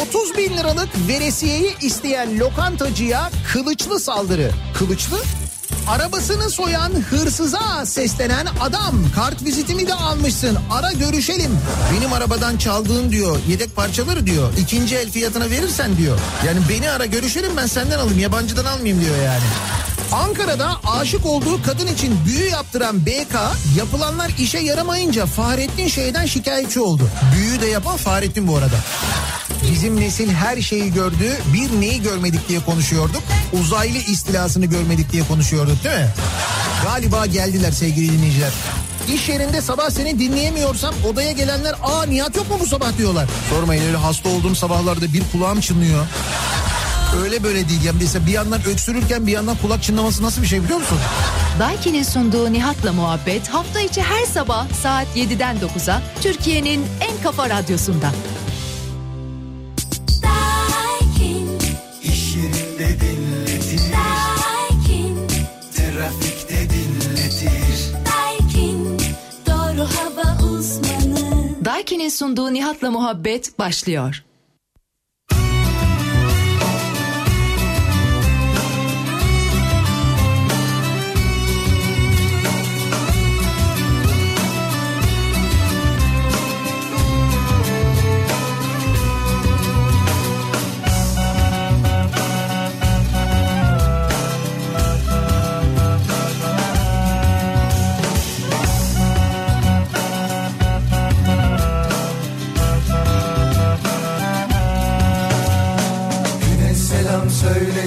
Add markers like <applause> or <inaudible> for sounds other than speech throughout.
30 bin liralık veresiyeyi isteyen lokantacıya kılıçlı saldırı. Kılıçlı? Arabasını soyan hırsıza seslenen adam. Kart vizitimi de almışsın. Ara görüşelim. Benim arabadan çaldığın diyor. Yedek parçaları diyor. ikinci el fiyatına verirsen diyor. Yani beni ara görüşelim ben senden alayım. Yabancıdan almayayım diyor yani. Ankara'da aşık olduğu kadın için büyü yaptıran BK yapılanlar işe yaramayınca Fahrettin şeyden şikayetçi oldu. Büyü de yapan Fahrettin bu arada. Bizim nesil her şeyi gördü. Bir neyi görmedik diye konuşuyorduk. Uzaylı istilasını görmedik diye konuşuyorduk değil mi? Galiba geldiler sevgili dinleyiciler. İş yerinde sabah seni dinleyemiyorsam odaya gelenler aa Nihat yok mu bu sabah diyorlar. Sormayın öyle hasta olduğum sabahlarda bir kulağım çınlıyor. Öyle böyle değil ya. Mesela bir yandan öksürürken bir yandan kulak çınlaması nasıl bir şey biliyor musun? Daiki'nin sunduğu Nihat'la muhabbet hafta içi her sabah saat 7'den 9'a Türkiye'nin en kafa radyosunda. Daiki'nin sunduğu Nihat'la muhabbet başlıyor.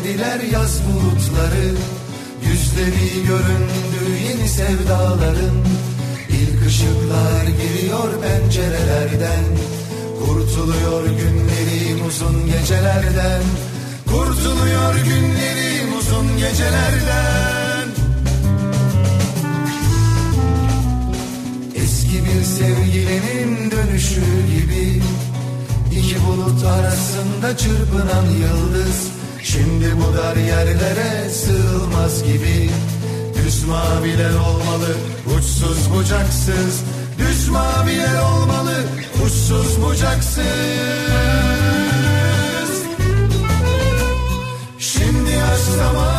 Söylediler yaz bulutları Yüzleri göründü yeni sevdaların. İlk ışıklar giriyor pencerelerden Kurtuluyor günlerim uzun gecelerden. Kurtuluyor günlerim uzun gecelerden. Eski bir sevgilinin dönüşü gibi İki bulut arasında çırpınan yıldız Şimdi bu dar yerlere sığılmaz gibi. Düz maviler olmalı uçsuz bucaksız. Düz maviler olmalı uçsuz bucaksız. Şimdi aşk zamanıdır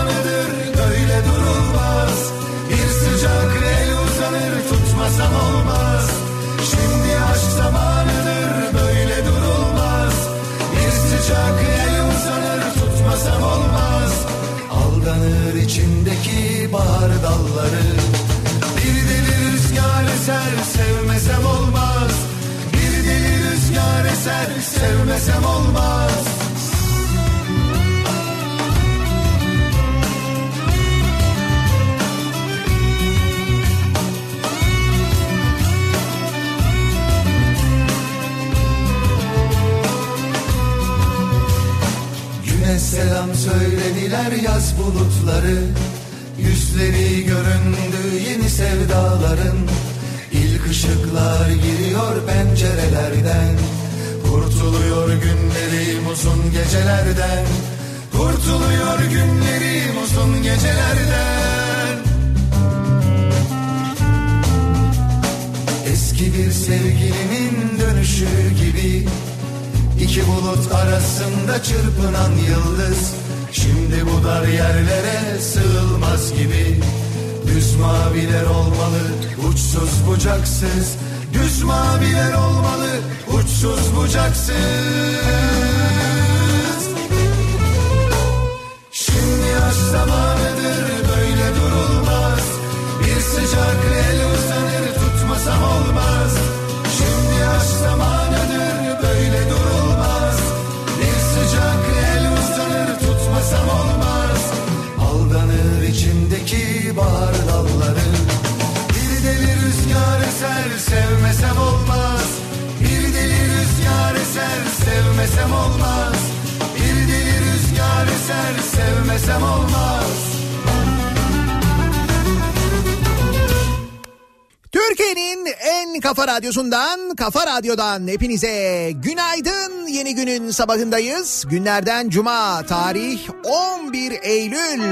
kafa radyodan hepinize günaydın. Yeni günün sabahındayız. Günlerden cuma, tarih 11 Eylül.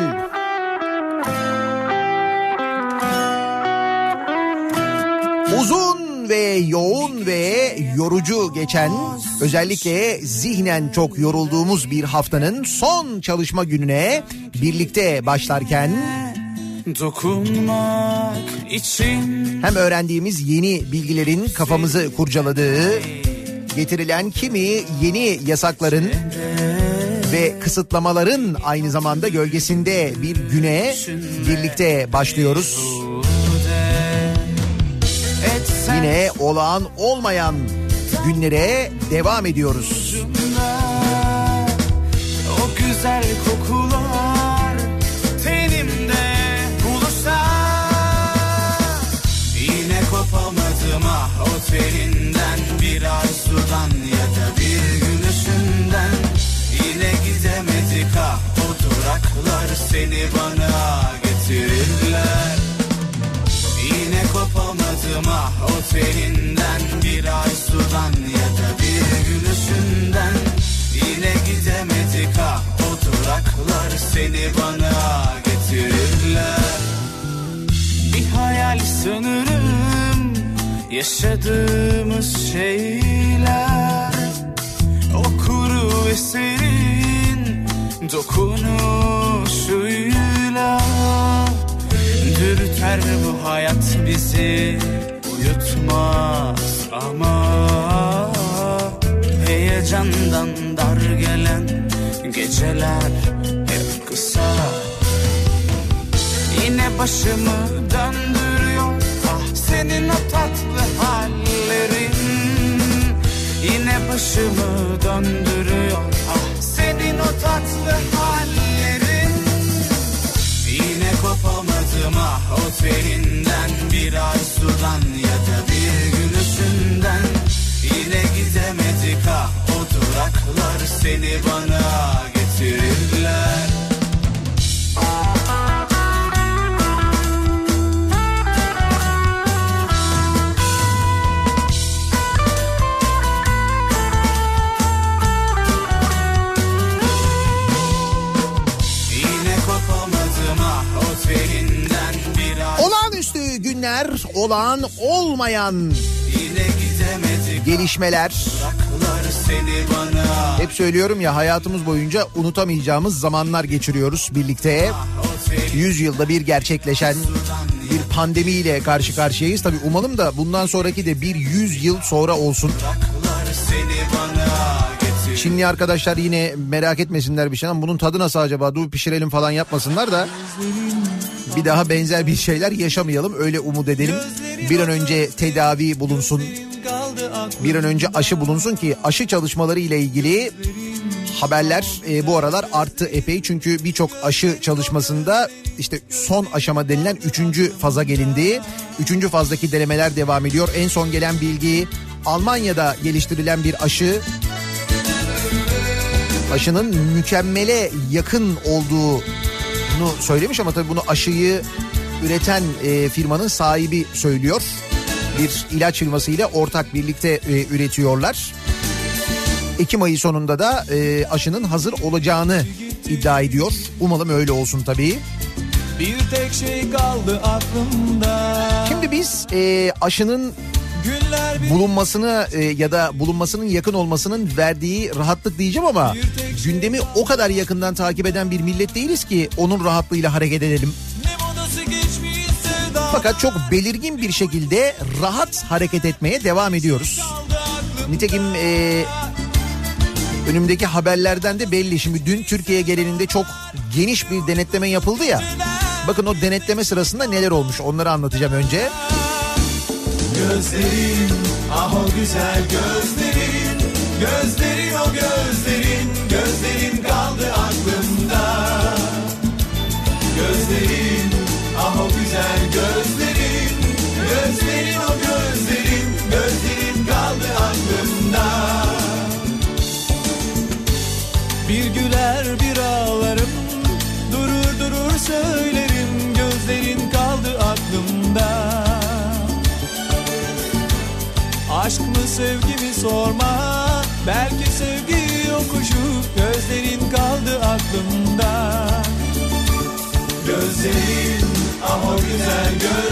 Uzun ve yoğun ve yorucu geçen özellikle zihnen çok yorulduğumuz bir haftanın son çalışma gününe birlikte başlarken Dokunmak için hem öğrendiğimiz yeni bilgilerin kafamızı kurcaladığı, getirilen kimi yeni yasakların ve kısıtlamaların aynı zamanda gölgesinde bir güne birlikte başlıyoruz. Yine olağan olmayan günlere devam ediyoruz. O güzel kokular o teninden bir arzudan ya da bir gün ışığından Yine gidemedik ah o duraklar seni bana getirirler. Yine kopamadım ah o teninden bir ay sudan ya da bir gün ışığından Yine gidemedik ah o duraklar seni bana getirirler. Bir hayal sanırım yaşadığımız şeyler O kuru ve serin dokunuşuyla Dürter bu hayat bizi uyutmaz ama Heyecandan dar gelen geceler hep kısa. Yine başımı döndürüyor ah senin o tatlı hallerin Yine başımı döndürüyor. Ah senin o tatlı hallerin Yine kopamadım ah o teninden bir ay sudan ya da bir gün ışığından Yine gidemedik ah o duraklar seni bana getirirler Günler, olağan olmayan gelişmeler. Hep söylüyorum ya hayatımız boyunca unutamayacağımız zamanlar geçiriyoruz birlikte. o teninden 100 yılda bir gerçekleşen bir pandemiyle karşı karşıyayız. Tabii umalım da bundan sonraki de bir 100 yıl sonra olsun. bana Çinli arkadaşlar yine merak etmesinler bir şey ama bunun tadı nasıl acaba dur pişirelim falan yapmasınlar da bir daha benzer bir şeyler yaşamayalım öyle umut edelim. Bir an önce tedavi bulunsun. Bir an önce aşı bulunsun ki aşı çalışmaları ile ilgili haberler e, bu aralar arttı epey. Çünkü birçok aşı çalışmasında işte son aşama denilen üçüncü faza gelindi. Üçüncü fazdaki denemeler devam ediyor. En son gelen bilgi Almanya'da geliştirilen bir aşı aşının mükemmele yakın olduğunu söylemiş ama tabii bunu aşıyı üreten e, firmanın sahibi söylüyor. Bir ilaç firmasıyla ortak birlikte e, üretiyorlar. Ekim ayı sonunda da e, aşının hazır olacağını iddia ediyor. Umalım öyle olsun tabii. Bir tek şey kaldı aklımda. Şimdi biz e, aşının bulunmasını e, ya da bulunmasının yakın olmasının verdiği rahatlık diyeceğim ama gündemi o kadar yakından takip eden bir millet değiliz ki onun rahatlığıyla hareket edelim. Fakat çok belirgin bir şekilde rahat hareket etmeye devam ediyoruz. Nitekim e, önümdeki haberlerden de belli. Şimdi dün Türkiye genelinde çok geniş bir denetleme yapıldı ya. Bakın o denetleme sırasında neler olmuş onları anlatacağım önce. Gözlerin ah o güzel gözlerin Gözlerin o bir ağlarım Durur durur söylerim Gözlerin kaldı aklımda. Aşk mı sevgi mi sorma Belki sevgi yokuşu Gözlerin kaldı aklımda. Gözlerin ah o güzel gözlerin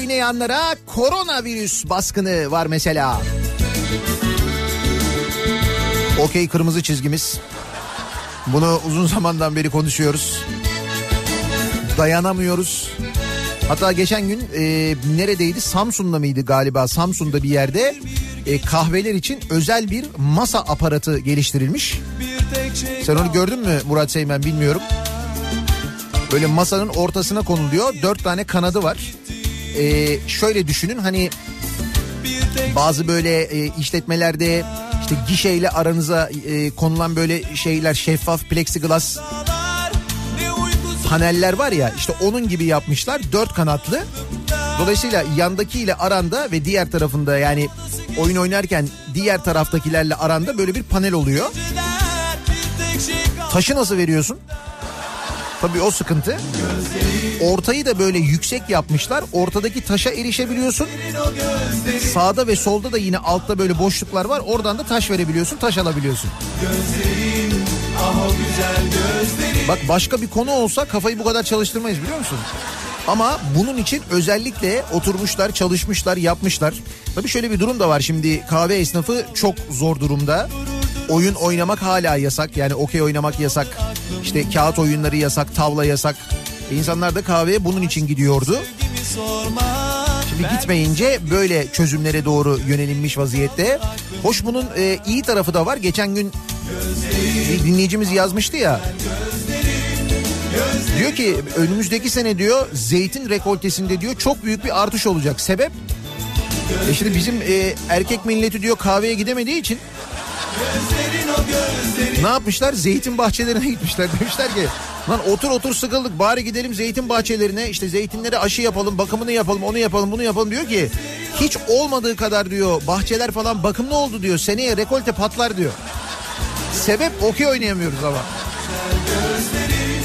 oynayanlara koronavirüs baskını var mesela. Okey kırmızı çizgimiz. Bunu uzun zamandan beri konuşuyoruz. Dayanamıyoruz. Hatta geçen gün e, neredeydi? Samsun'da mıydı galiba? Samsun'da bir yerde e, kahveler için özel bir masa aparatı geliştirilmiş. Sen onu gördün mü Murat Seymen bilmiyorum. Böyle masanın ortasına konuluyor. Dört tane kanadı var. Ee, şöyle düşünün hani bazı böyle e, işletmelerde işte gişeyle aranıza e, konulan böyle şeyler şeffaf plexiglas paneller var ya işte onun gibi yapmışlar dört kanatlı. Dolayısıyla yandakiyle aranda ve diğer tarafında yani oyun oynarken diğer taraftakilerle aranda böyle bir panel oluyor. Taşı nasıl veriyorsun? Tabii o sıkıntı. Ortayı da böyle yüksek yapmışlar. Ortadaki taşa erişebiliyorsun. Sağda ve solda da yine altta böyle boşluklar var. Oradan da taş verebiliyorsun, taş alabiliyorsun. Bak başka bir konu olsa kafayı bu kadar çalıştırmayız biliyor musun? Ama bunun için özellikle oturmuşlar, çalışmışlar, yapmışlar. Tabii şöyle bir durum da var şimdi kahve esnafı çok zor durumda. Oyun oynamak hala yasak yani okey oynamak yasak. İşte kağıt oyunları yasak, tavla yasak. E İnsanlar da kahveye bunun için gidiyordu. Şimdi gitmeyince böyle çözümlere doğru yönelinmiş vaziyette. Hoş bunun e, iyi tarafı da var. Geçen gün bir dinleyicimiz yazmıştı ya. Diyor ki önümüzdeki sene diyor zeytin rekoltesinde diyor çok büyük bir artış olacak. Sebep? E şimdi bizim e, erkek milleti diyor kahveye gidemediği için ne yapmışlar? Zeytin bahçelerine gitmişler. <laughs> Demişler ki lan otur otur sıkıldık bari gidelim zeytin bahçelerine işte zeytinlere aşı yapalım bakımını yapalım onu yapalım bunu yapalım diyor ki hiç olmadığı kadar diyor bahçeler falan bakımlı oldu diyor seneye rekolte patlar diyor. Sebep okey oynayamıyoruz ama. Gözlerin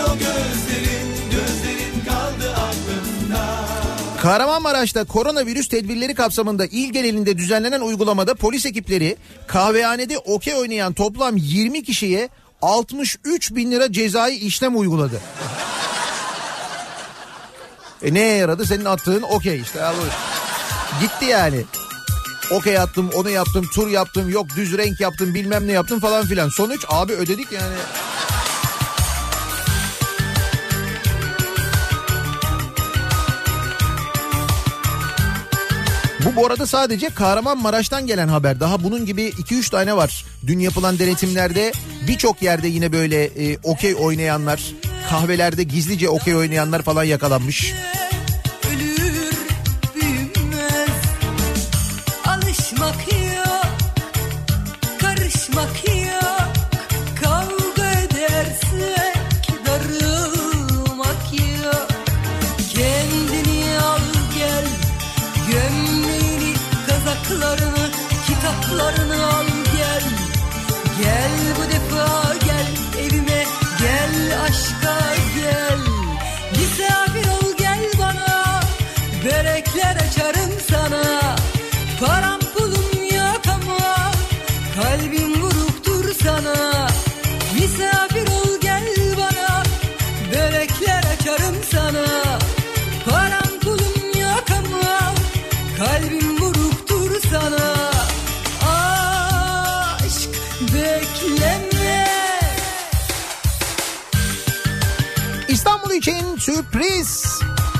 o gözlerin Gözlerin Kahramanmaraş'ta koronavirüs tedbirleri kapsamında il genelinde düzenlenen uygulamada polis ekipleri kahvehanede okey oynayan toplam 20 kişiye 63 bin lira cezai işlem uyguladı. E neye yaradı? Senin attığın okey işte. al buyur. Gitti yani. Okey attım, onu yaptım, tur yaptım, yok düz renk yaptım, bilmem ne yaptım falan filan. Sonuç abi ödedik yani. Bu bu arada sadece Kahramanmaraş'tan gelen haber. Daha bunun gibi 2-3 tane var. Dün yapılan denetimlerde birçok yerde yine böyle e, okey oynayanlar, kahvelerde gizlice okey oynayanlar falan yakalanmış.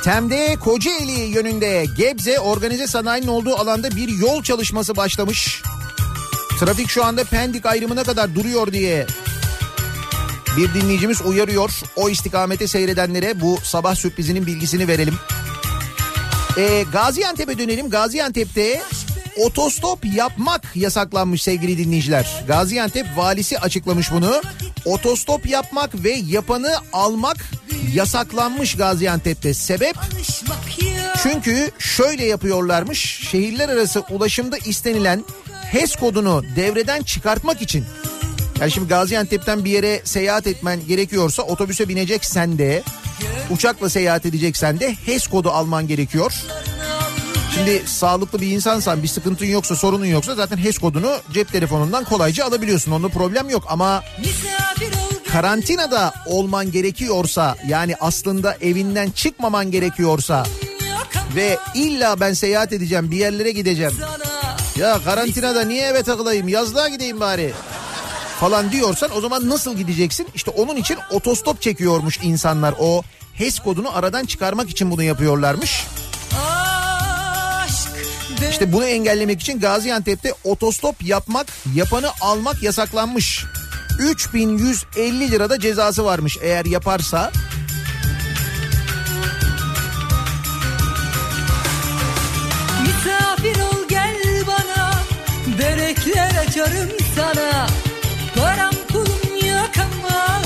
Tem'de Kocaeli yönünde Gebze organize sanayinin olduğu alanda bir yol çalışması başlamış. Trafik şu anda Pendik ayrımına kadar duruyor diye bir dinleyicimiz uyarıyor. O istikamete seyredenlere bu sabah sürprizinin bilgisini verelim. Ee, Gaziantep'e dönelim. Gaziantep'te otostop yapmak yasaklanmış sevgili dinleyiciler. Gaziantep valisi açıklamış bunu. Otostop yapmak ve yapanı almak yasaklanmış Gaziantep'te. Sebep çünkü şöyle yapıyorlarmış. Şehirler arası ulaşımda istenilen HES kodunu devreden çıkartmak için. Yani şimdi Gaziantep'ten bir yere seyahat etmen gerekiyorsa otobüse bineceksen de uçakla seyahat edeceksen de HES kodu alman gerekiyor. Şimdi sağlıklı bir insansan bir sıkıntın yoksa sorunun yoksa zaten HES kodunu cep telefonundan kolayca alabiliyorsun. Onda problem yok ama karantinada olman gerekiyorsa yani aslında evinden çıkmaman gerekiyorsa ve illa ben seyahat edeceğim bir yerlere gideceğim. Ya karantinada niye eve takılayım yazlığa gideyim bari falan diyorsan o zaman nasıl gideceksin? İşte onun için otostop çekiyormuş insanlar o HES kodunu aradan çıkarmak için bunu yapıyorlarmış. İşte bunu engellemek için Gaziantep'te otostop yapmak, yapanı almak yasaklanmış. 3150 lirada cezası varmış eğer yaparsa. Misafir ol gel bana Börekler açarım sana Param pulum yok ama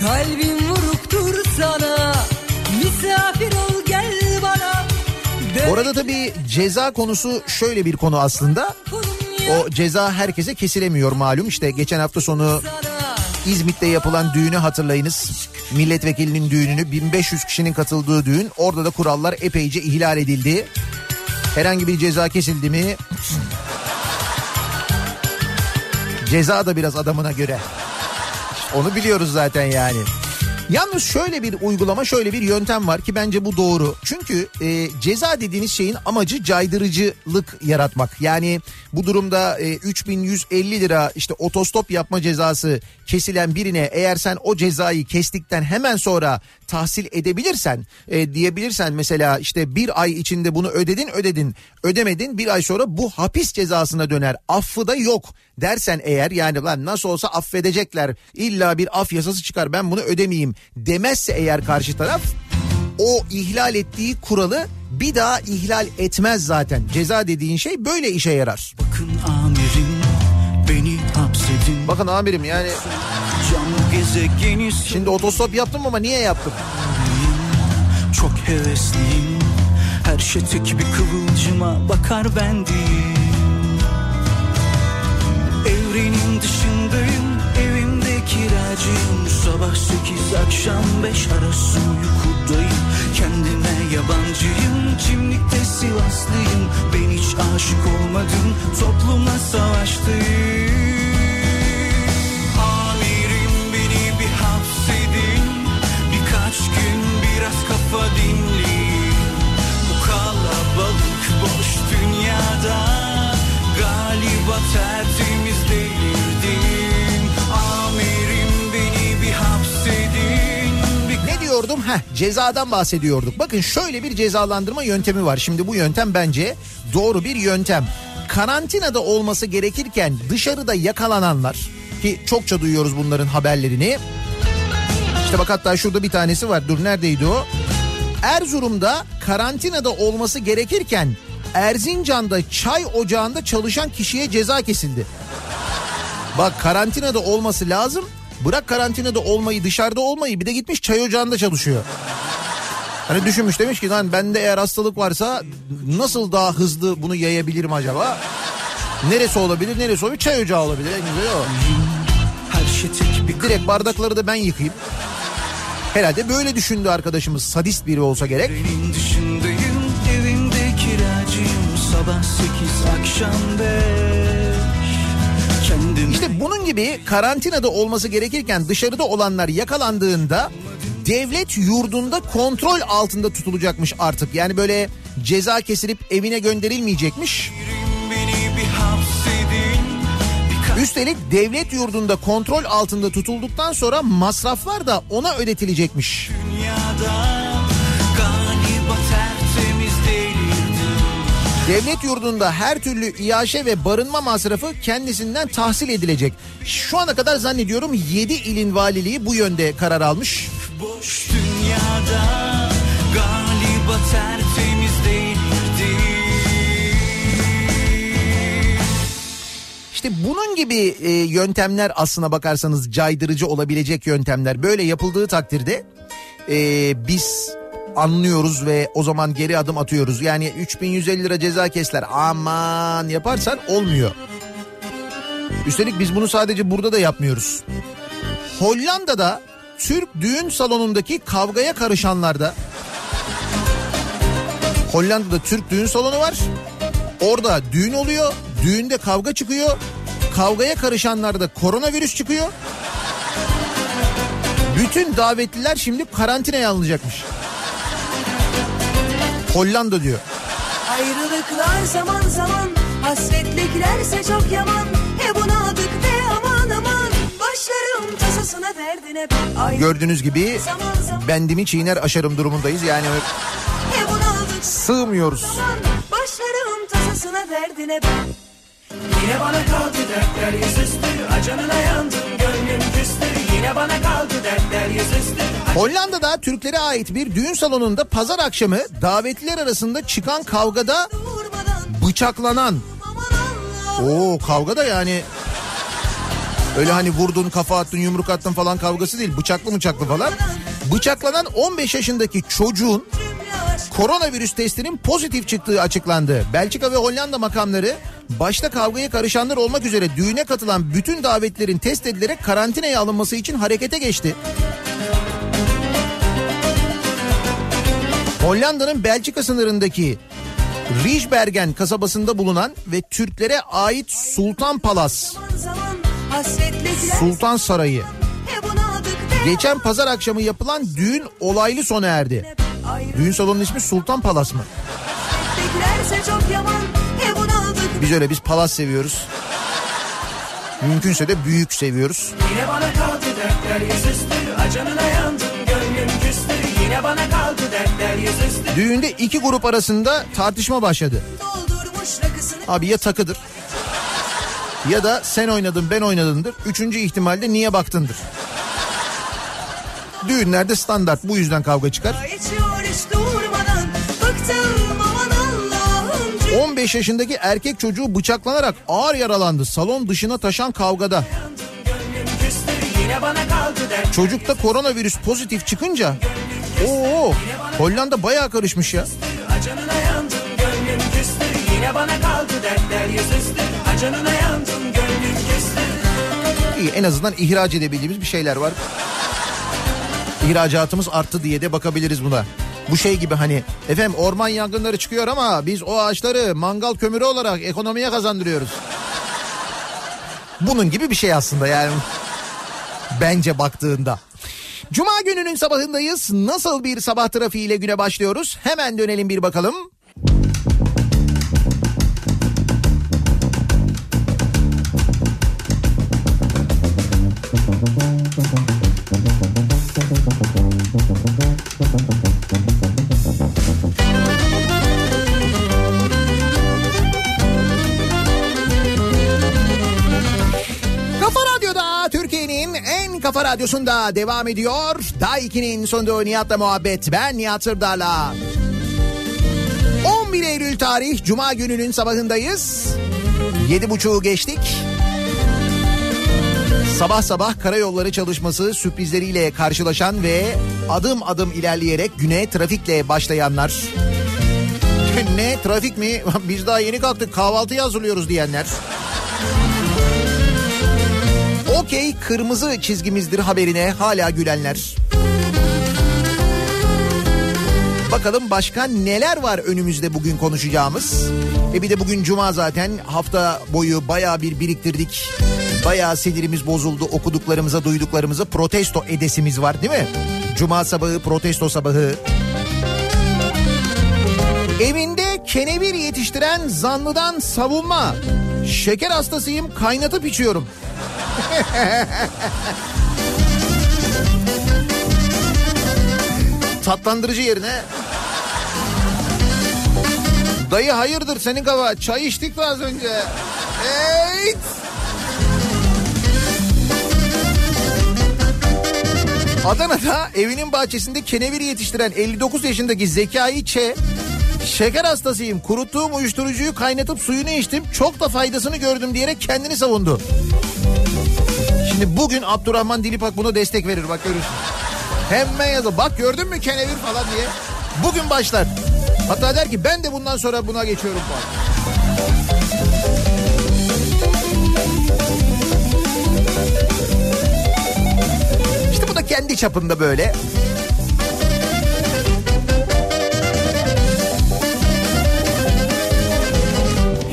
Kalbim Bu arada tabii ceza konusu şöyle bir konu aslında. O ceza herkese kesilemiyor malum. İşte geçen hafta sonu İzmit'te yapılan düğünü hatırlayınız. Milletvekilinin düğününü 1500 kişinin katıldığı düğün. Orada da kurallar epeyce ihlal edildi. Herhangi bir ceza kesildi mi? Ceza da biraz adamına göre. Onu biliyoruz zaten yani. Yalnız şöyle bir uygulama şöyle bir yöntem var ki bence bu doğru. Çünkü e, ceza dediğiniz şeyin amacı caydırıcılık yaratmak. Yani bu durumda e, 3150 lira işte otostop yapma cezası kesilen birine eğer sen o cezayı kestikten hemen sonra tahsil edebilirsen e, diyebilirsen mesela işte bir ay içinde bunu ödedin ödedin ödemedin bir ay sonra bu hapis cezasına döner affı da yok dersen eğer yani lan nasıl olsa affedecekler illa bir af yasası çıkar ben bunu ödemeyeyim demezse eğer karşı taraf o ihlal ettiği kuralı bir daha ihlal etmez zaten. Ceza dediğin şey böyle işe yarar. Bakın amirim beni hapsedin Bakın amirim yani şimdi otostop yaptım ama niye yaptım? Çok hevesliyim. Her şey tek bir kıvılcıma bakar ben değil Evrenin dışındayım Evimde kiracıyım Sabah sekiz akşam beş arası uykudayım. Kendime yabancıyım Kimlikte Sivaslıyım. Ben hiç aşık olmadım Toplumla savaştayım diyordum? Heh cezadan bahsediyorduk. Bakın şöyle bir cezalandırma yöntemi var. Şimdi bu yöntem bence doğru bir yöntem. Karantinada olması gerekirken dışarıda yakalananlar ki çokça duyuyoruz bunların haberlerini. İşte bak hatta şurada bir tanesi var. Dur neredeydi o? Erzurum'da karantinada olması gerekirken Erzincan'da çay ocağında çalışan kişiye ceza kesildi. Bak karantinada olması lazım. Bırak karantinada olmayı dışarıda olmayı bir de gitmiş çay ocağında çalışıyor. Hani düşünmüş demiş ki lan bende eğer hastalık varsa nasıl daha hızlı bunu yayabilirim acaba? Neresi olabilir neresi olabilir çay ocağı olabilir en güzeli o. her şey tek bir Direkt bardakları da ben yıkayayım. Herhalde böyle düşündü arkadaşımız sadist biri olsa gerek. Evrenin dışındayım Evimde kiracıyım Sabah sekiz akşam beş İşte bunun gibi karantinada olması gerekirken dışarıda olanlar yakalandığında devlet yurdunda kontrol altında tutulacakmış artık. Yani böyle ceza kesilip evine gönderilmeyecekmiş. Üstelik devlet yurdunda kontrol altında tutulduktan sonra masraflar da ona ödetilecekmiş. dünyada Devlet yurdunda her türlü iaşe ve barınma masrafı kendisinden tahsil edilecek. Şu ana kadar zannediyorum 7 ilin valiliği bu yönde karar almış. Boş dünyada Galiba tertemiz delirdim İşte bunun gibi e, yöntemler aslına bakarsanız caydırıcı olabilecek yöntemler. Böyle yapıldığı takdirde e, biz anlıyoruz ve o zaman geri adım atıyoruz. Yani 3150 lira ceza kesler aman yaparsan olmuyor. Üstelik biz bunu sadece burada da yapmıyoruz. Hollanda'da Türk düğün salonundaki kavgaya karışanlarda Hollanda'da Türk düğün salonu var. Orada düğün oluyor. Düğünde kavga çıkıyor. Kavgaya karışanlarda koronavirüs çıkıyor. Bütün davetliler şimdi karantinaya alınacakmış. Hollanda diyor. Ayrılıklar zaman zaman Hasretliklerse çok yaman He bunadık be aman aman Başlarım tasasına derdine ben Gördüğünüz gibi zaman zaman bendimi çiğner aşarım durumundayız. Yani He bunadık sığmıyoruz. zaman Başlarım tasasına derdine ben Yine bana kaldı dertler yüzüstü Acanına yandım gönlüm küstü Yine bana kaldı dertler yüzüstü Hollanda'da Türklere ait bir düğün salonunda pazar akşamı davetliler arasında çıkan kavgada bıçaklanan. Oo kavga da yani. Öyle hani vurdun kafa attın yumruk attın falan kavgası değil. Bıçaklı bıçaklı falan. Bıçaklanan 15 yaşındaki çocuğun koronavirüs testinin pozitif çıktığı açıklandı. Belçika ve Hollanda makamları başta kavgaya karışanlar olmak üzere düğüne katılan bütün davetlerin test edilerek karantinaya alınması için harekete geçti. Hollanda'nın Belçika sınırındaki Rijbergen kasabasında bulunan ve Türklere ait Sultan Palas, Sultan Sarayı. Geçen pazar akşamı yapılan düğün olaylı sona erdi. Düğün salonunun ismi Sultan Palas mı? Biz öyle biz palas seviyoruz. Mümkünse de büyük seviyoruz. Yine bana kaldı dertler yüzüstü Acanına yandım gönlüm küstü Yine bana kaldı dertler yüzüstü Düğünde iki grup arasında tartışma başladı. Abi ya takıdır ya da sen oynadın ben oynadındır. Üçüncü ihtimalde niye baktındır. Düğünlerde standart bu yüzden kavga çıkar. Geçiyor 15 yaşındaki erkek çocuğu bıçaklanarak ağır yaralandı. Salon dışına taşan kavgada. Çocukta koronavirüs pozitif çıkınca Oo, Hollanda bayağı karışmış ya. İyi en azından ihraç edebildiğimiz bir şeyler var. İhracatımız arttı diye de bakabiliriz buna. Bu şey gibi hani efendim orman yangınları çıkıyor ama biz o ağaçları mangal kömürü olarak ekonomiye kazandırıyoruz. Bunun gibi bir şey aslında yani. Bence baktığında. Cuma gününün sabahındayız. Nasıl bir sabah trafiğiyle güne başlıyoruz? Hemen dönelim bir bakalım. Kafa radyosunda devam ediyor. Daiki'nin sonunda Nihat'la muhabbet. Ben Nihat Sırdar'la. 11 Eylül tarih Cuma gününün sabahındayız. 7.30'u geçtik. Sabah sabah karayolları çalışması sürprizleriyle karşılaşan ve adım adım ilerleyerek güne trafikle başlayanlar. Ne trafik mi? <laughs> Biz daha yeni kalktık kahvaltıyı hazırlıyoruz diyenler. Okey kırmızı çizgimizdir haberine hala gülenler. Bakalım başka neler var önümüzde bugün konuşacağımız. E bir de bugün cuma zaten hafta boyu baya bir biriktirdik. Baya sinirimiz bozuldu okuduklarımıza duyduklarımıza protesto edesimiz var değil mi? Cuma sabahı protesto sabahı. Evinde kenevir yetiştiren zanlıdan savunma. Şeker hastasıyım kaynatıp içiyorum. <laughs> Tatlandırıcı yerine Dayı hayırdır senin kafa çay içtik mi az önce? Evet. Adana'da evinin bahçesinde kenevir yetiştiren 59 yaşındaki Zekai Ç şeker hastasıyım kuruttuğum uyuşturucuyu kaynatıp suyunu içtim çok da faydasını gördüm diyerek kendini savundu. Şimdi bugün Abdurrahman Dilipak buna destek verir bak görürsün. Hemen yazı bak gördün mü kenevir falan diye. Bugün başlar. Hatta der ki ben de bundan sonra buna geçiyorum falan. İşte bu da kendi çapında böyle.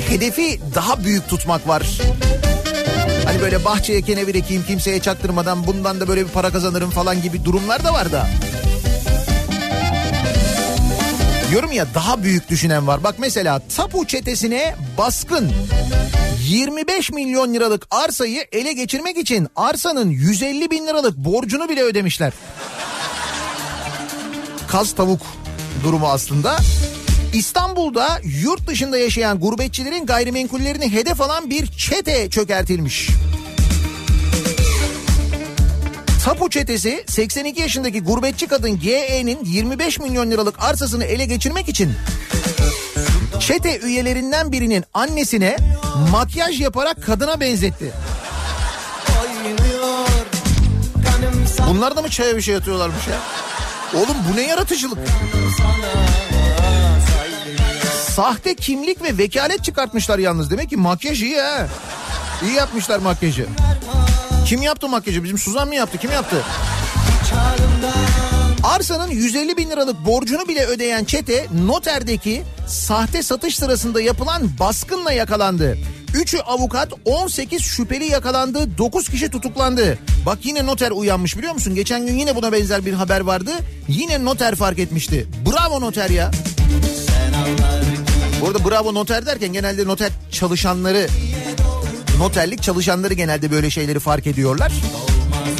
hedefi daha büyük tutmak var. Hani böyle bahçeye kenevir ekeyim kimseye çaktırmadan bundan da böyle bir para kazanırım falan gibi durumlar da var da. Diyorum ya daha büyük düşünen var. Bak mesela tapu çetesine baskın 25 milyon liralık arsayı ele geçirmek için arsanın 150 bin liralık borcunu bile ödemişler. Kaz tavuk durumu aslında. İstanbul'da yurt dışında yaşayan gurbetçilerin gayrimenkullerini hedef alan bir çete çökertilmiş. Tapu çetesi 82 yaşındaki gurbetçi kadın GE'nin 25 milyon liralık arsasını ele geçirmek için çete üyelerinden birinin annesine makyaj yaparak kadına benzetti. Bunlar da mı çaya bir şey atıyorlarmış ya? Oğlum bu ne yaratıcılık? Sahte kimlik ve vekalet çıkartmışlar yalnız. Demek ki makyaj iyi ha. İyi yapmışlar makyajı. Kim yaptı makyajı? Bizim Suzan mı yaptı? Kim yaptı? Arsanın 150 bin liralık borcunu bile ödeyen çete noterdeki sahte satış sırasında yapılan baskınla yakalandı. 3'ü avukat 18 şüpheli yakalandı 9 kişi tutuklandı. Bak yine noter uyanmış biliyor musun? Geçen gün yine buna benzer bir haber vardı. Yine noter fark etmişti. Bravo noter ya. Bu arada bravo noter derken genelde noter çalışanları noterlik çalışanları genelde böyle şeyleri fark ediyorlar.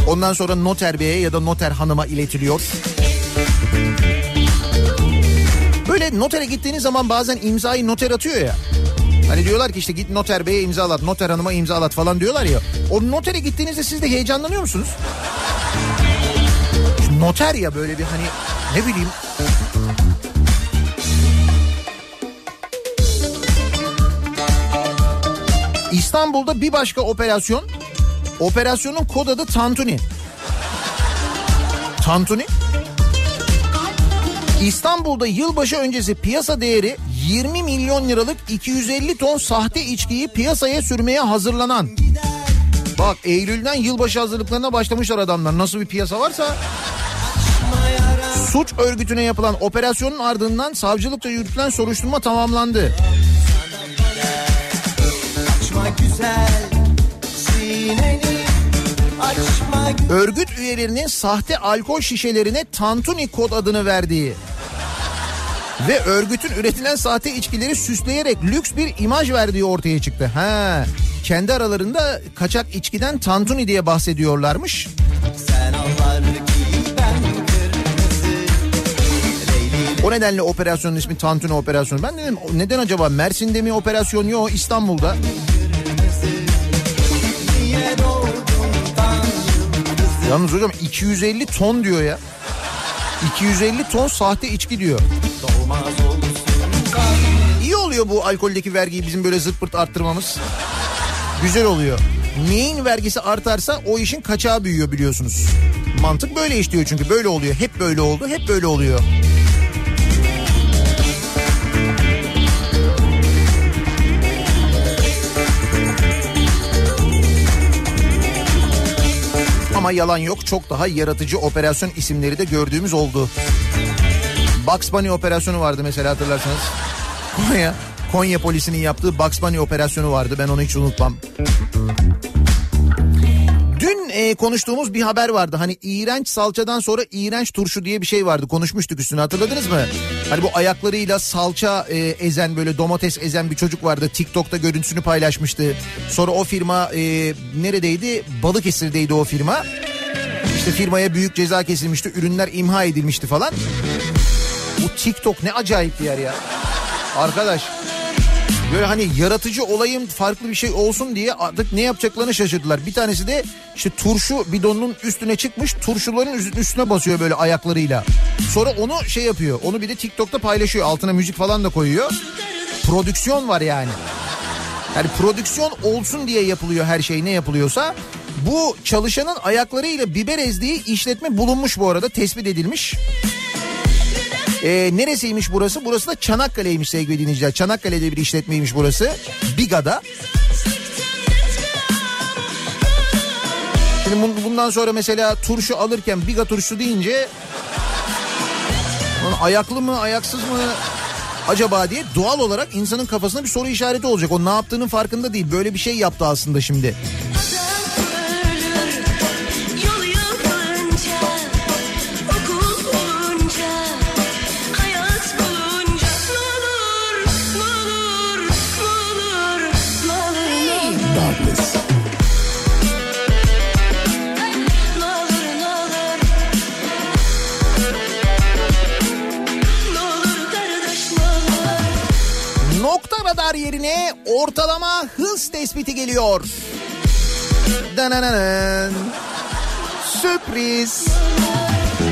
Ondan sonra noter beye ya da noter hanıma iletiliyor. Böyle notere gittiğiniz zaman bazen imzayı noter atıyor ya. Hani diyorlar ki işte git noter beye imzalat, noter hanıma imzalat falan diyorlar ya. O notere gittiğinizde siz de heyecanlanıyor musunuz? Noter ya böyle bir hani ne bileyim İstanbul'da bir başka operasyon. Operasyonun kod adı Tantuni. Tantuni? İstanbul'da yılbaşı öncesi piyasa değeri 20 milyon liralık 250 ton sahte içkiyi piyasaya sürmeye hazırlanan. Bak Eylül'den yılbaşı hazırlıklarına başlamışlar adamlar. Nasıl bir piyasa varsa. Suç örgütüne yapılan operasyonun ardından savcılıkta yürütülen soruşturma tamamlandı. Örgüt üyelerinin sahte alkol şişelerine Tantuni kod adını verdiği ve örgütün üretilen sahte içkileri süsleyerek lüks bir imaj verdiği ortaya çıktı. Ha, kendi aralarında kaçak içkiden Tantuni diye bahsediyorlarmış. sen O nedenle operasyonun ismi Tantuni operasyonu. Ben dedim neden acaba Mersin'de mi operasyon yok İstanbul'da? Yalnız hocam 250 ton diyor ya. 250 ton sahte içki diyor. İyi oluyor bu alkoldeki vergiyi bizim böyle zırt pırt arttırmamız. Güzel oluyor. Neyin vergisi artarsa o işin kaçağı büyüyor biliyorsunuz. Mantık böyle işliyor çünkü böyle oluyor. Hep böyle oldu, hep böyle oluyor. Ama yalan yok çok daha yaratıcı operasyon isimleri de gördüğümüz oldu. Bugs Bunny operasyonu vardı mesela hatırlarsanız. <laughs> Konya, Konya polisinin yaptığı Bugs Bunny operasyonu vardı ben onu hiç unutmam. E, konuştuğumuz bir haber vardı. Hani iğrenç salçadan sonra iğrenç turşu diye bir şey vardı. Konuşmuştuk üstüne hatırladınız mı? Hani bu ayaklarıyla salça e, ezen böyle domates ezen bir çocuk vardı. TikTok'ta görüntüsünü paylaşmıştı. Sonra o firma e, neredeydi? Balıkesir'deydi o firma. İşte firmaya büyük ceza kesilmişti. Ürünler imha edilmişti falan. Bu TikTok ne acayip bir yer ya. Arkadaş böyle hani yaratıcı olayım farklı bir şey olsun diye artık ne yapacaklarını şaşırdılar. Bir tanesi de işte turşu bidonunun üstüne çıkmış turşuların üstüne basıyor böyle ayaklarıyla. Sonra onu şey yapıyor onu bir de TikTok'ta paylaşıyor altına müzik falan da koyuyor. Prodüksiyon var yani. Yani prodüksiyon olsun diye yapılıyor her şey ne yapılıyorsa. Bu çalışanın ayaklarıyla biber ezdiği işletme bulunmuş bu arada tespit edilmiş. Ee, neresiymiş burası? Burası da Çanakkale'ymiş sevgili dinleyiciler. Çanakkale'de bir işletmeymiş burası. Biga'da. Şimdi bun- bundan sonra mesela turşu alırken Biga turşusu deyince... Ayaklı mı ayaksız mı acaba diye doğal olarak insanın kafasında bir soru işareti olacak. O ne yaptığının farkında değil. Böyle bir şey yaptı aslında şimdi. Radar yerine ortalama hız tespiti geliyor. Dananana. Sürpriz.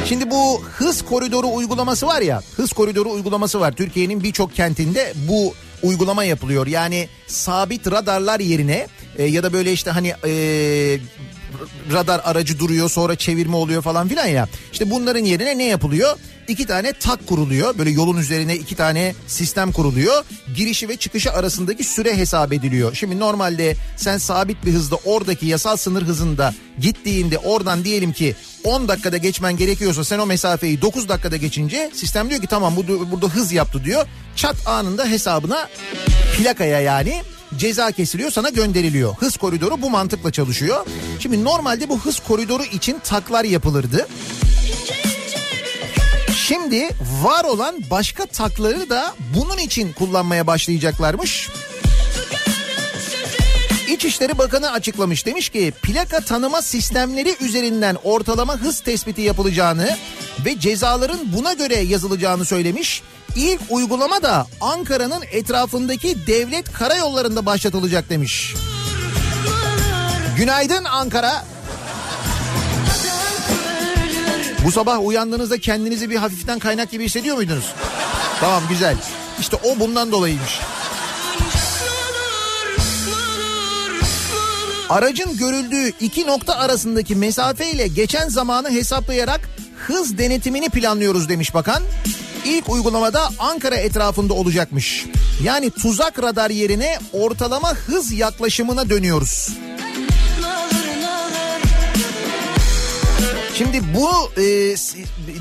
Şimdi bu hız koridoru uygulaması var ya, hız koridoru uygulaması var. Türkiye'nin birçok kentinde bu uygulama yapılıyor. Yani sabit radarlar yerine e, ya da böyle işte hani e, radar aracı duruyor sonra çevirme oluyor falan filan ya. İşte bunların yerine ne yapılıyor? İki tane tak kuruluyor. Böyle yolun üzerine iki tane sistem kuruluyor. Girişi ve çıkışı arasındaki süre hesap ediliyor. Şimdi normalde sen sabit bir hızda oradaki yasal sınır hızında gittiğinde oradan diyelim ki 10 dakikada geçmen gerekiyorsa sen o mesafeyi 9 dakikada geçince sistem diyor ki tamam bu burada hız yaptı diyor. Çat anında hesabına plakaya yani ceza kesiliyor sana gönderiliyor. Hız koridoru bu mantıkla çalışıyor. Şimdi normalde bu hız koridoru için taklar yapılırdı. Şimdi var olan başka takları da bunun için kullanmaya başlayacaklarmış. İçişleri Bakanı açıklamış demiş ki plaka tanıma sistemleri üzerinden ortalama hız tespiti yapılacağını ve cezaların buna göre yazılacağını söylemiş. İlk uygulama da Ankara'nın etrafındaki devlet karayollarında başlatılacak demiş. Günaydın Ankara. Bu sabah uyandığınızda kendinizi bir hafiften kaynak gibi hissediyor muydunuz? Tamam güzel. İşte o bundan dolayıymış. Aracın görüldüğü iki nokta arasındaki mesafe ile geçen zamanı hesaplayarak hız denetimini planlıyoruz demiş bakan. İlk uygulamada Ankara etrafında olacakmış. Yani tuzak radar yerine ortalama hız yaklaşımına dönüyoruz. Şimdi bu e,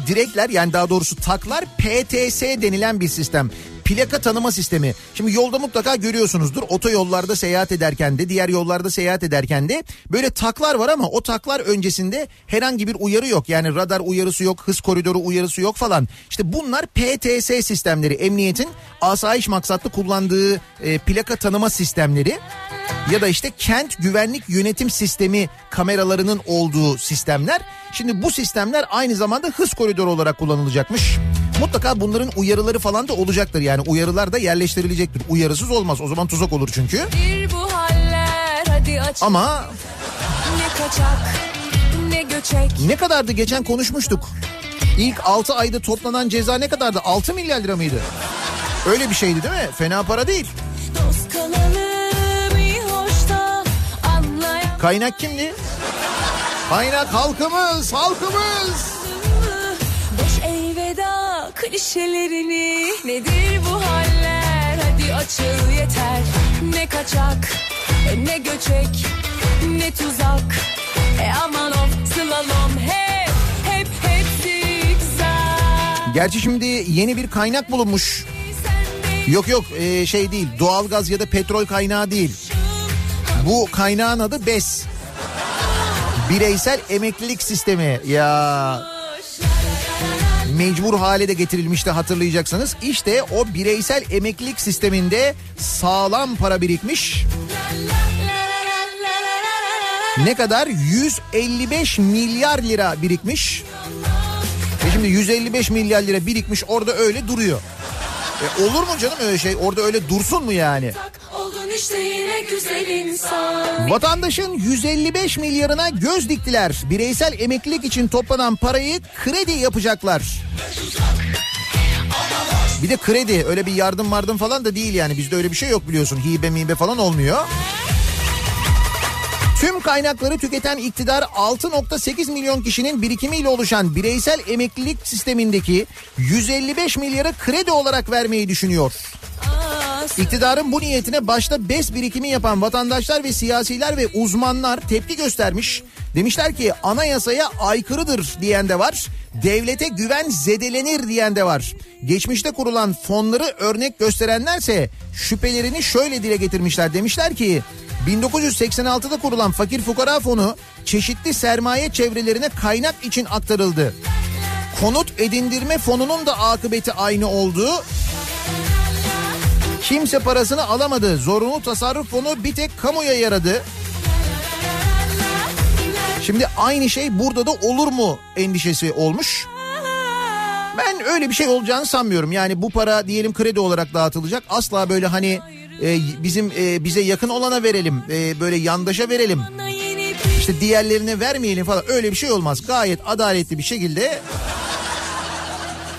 direkler yani daha doğrusu taklar PTS denilen bir sistem. Plaka tanıma sistemi. Şimdi yolda mutlaka görüyorsunuzdur. Otoyollarda seyahat ederken de diğer yollarda seyahat ederken de böyle taklar var ama o taklar öncesinde herhangi bir uyarı yok. Yani radar uyarısı yok, hız koridoru uyarısı yok falan. İşte bunlar PTS sistemleri. Emniyetin asayiş maksatlı kullandığı e, plaka tanıma sistemleri ya da işte kent güvenlik yönetim sistemi kameralarının olduğu sistemler. Şimdi bu sistemler aynı zamanda hız koridoru olarak kullanılacakmış. Mutlaka bunların uyarıları falan da olacaktır. Yani uyarılar da yerleştirilecektir. Uyarısız olmaz. O zaman tuzak olur çünkü. Bir bu haller hadi aç Ama ne kaçak ne göçek ne kadardı geçen konuşmuştuk. İlk 6 ayda toplanan ceza ne kadardı? 6 milyar lira mıydı? Öyle bir şeydi değil mi? Fena para değil. Kaynak kimdi? Kaynak halkımız, halkımız. boş elveda klişelerini nedir bu haller hadi açıl yeter ne kaçak ne göçek ne tuzak e aman of slalom hep hep hep zigzag Gerçi şimdi yeni bir kaynak bulunmuş. Yok yok ee, şey değil doğalgaz ya da petrol kaynağı değil. Bu kaynağın adı BES. Bireysel emeklilik sistemi. Ya mecbur hale de getirilmişti hatırlayacaksınız. İşte o bireysel emeklilik sisteminde sağlam para birikmiş. Ne kadar? 155 milyar lira birikmiş. Ve şimdi 155 milyar lira birikmiş orada öyle duruyor. E olur mu canım öyle şey? Orada öyle dursun mu yani? İşte yine güzel insan Vatandaşın 155 milyarına göz diktiler. Bireysel emeklilik için toplanan parayı kredi yapacaklar. Bir de kredi öyle bir yardım mardım falan da değil yani bizde öyle bir şey yok biliyorsun hibe mibe falan olmuyor. Tüm kaynakları tüketen iktidar 6.8 milyon kişinin birikimiyle oluşan bireysel emeklilik sistemindeki 155 milyarı kredi olarak vermeyi düşünüyor. Aa, İktidarın bu niyetine başta BES birikimi yapan vatandaşlar ve siyasiler ve uzmanlar tepki göstermiş. Demişler ki anayasaya aykırıdır diyen de var. Devlete güven zedelenir diyen de var. Geçmişte kurulan fonları örnek gösterenlerse şüphelerini şöyle dile getirmişler. Demişler ki 1986'da kurulan Fakir Fukara Fonu çeşitli sermaye çevrelerine kaynak için aktarıldı. Konut edindirme fonunun da akıbeti aynı oldu. Kimse parasını alamadı. Zorunlu tasarruf fonu bir tek kamuya yaradı. Şimdi aynı şey burada da olur mu endişesi olmuş. Ben öyle bir şey olacağını sanmıyorum. Yani bu para diyelim kredi olarak dağıtılacak. Asla böyle hani e, bizim e, bize yakın olana verelim. e, böyle yandaşa verelim. İşte diğerlerine vermeyelim falan. Öyle bir şey olmaz. Gayet adaletli bir şekilde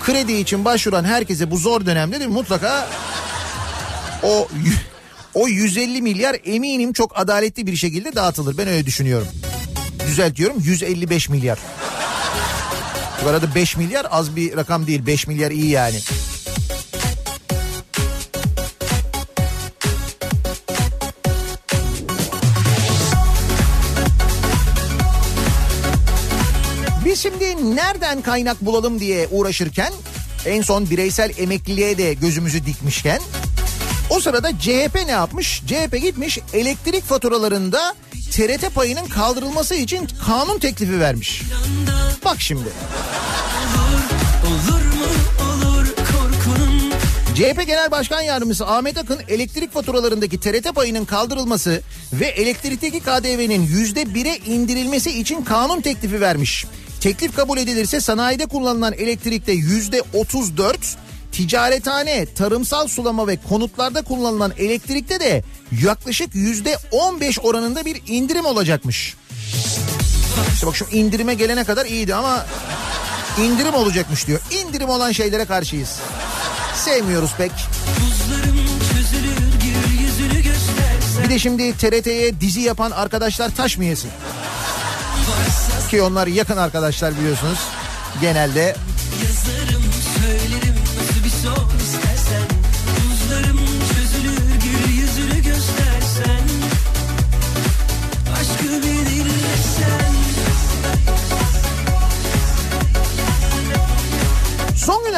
kredi için başvuran herkese bu zor dönemde de mutlaka o o 150 milyar eminim çok adaletli bir şekilde dağıtılır. Ben öyle düşünüyorum. Düzeltiyorum 155 milyar. Bu arada 5 milyar az bir rakam değil. 5 milyar iyi yani. Biz şimdi nereden kaynak bulalım diye uğraşırken en son bireysel emekliliğe de gözümüzü dikmişken o sırada CHP ne yapmış? CHP gitmiş elektrik faturalarında TRT payının kaldırılması için kanun teklifi vermiş. Bak şimdi. CHP Genel Başkan Yardımcısı Ahmet Akın elektrik faturalarındaki TRT payının kaldırılması ve elektrikteki KDV'nin yüzde bire indirilmesi için kanun teklifi vermiş. Teklif kabul edilirse sanayide kullanılan elektrikte yüzde 34, ticarethane, tarımsal sulama ve konutlarda kullanılan elektrikte de yaklaşık yüzde 15 oranında bir indirim olacakmış. İşte bak şu indirime gelene kadar iyiydi ama indirim olacakmış diyor. İndirim olan şeylere karşıyız. Sevmiyoruz pek. Bir de şimdi TRT'ye dizi yapan arkadaşlar taş mı yesin? Ki onlar yakın arkadaşlar biliyorsunuz. Genelde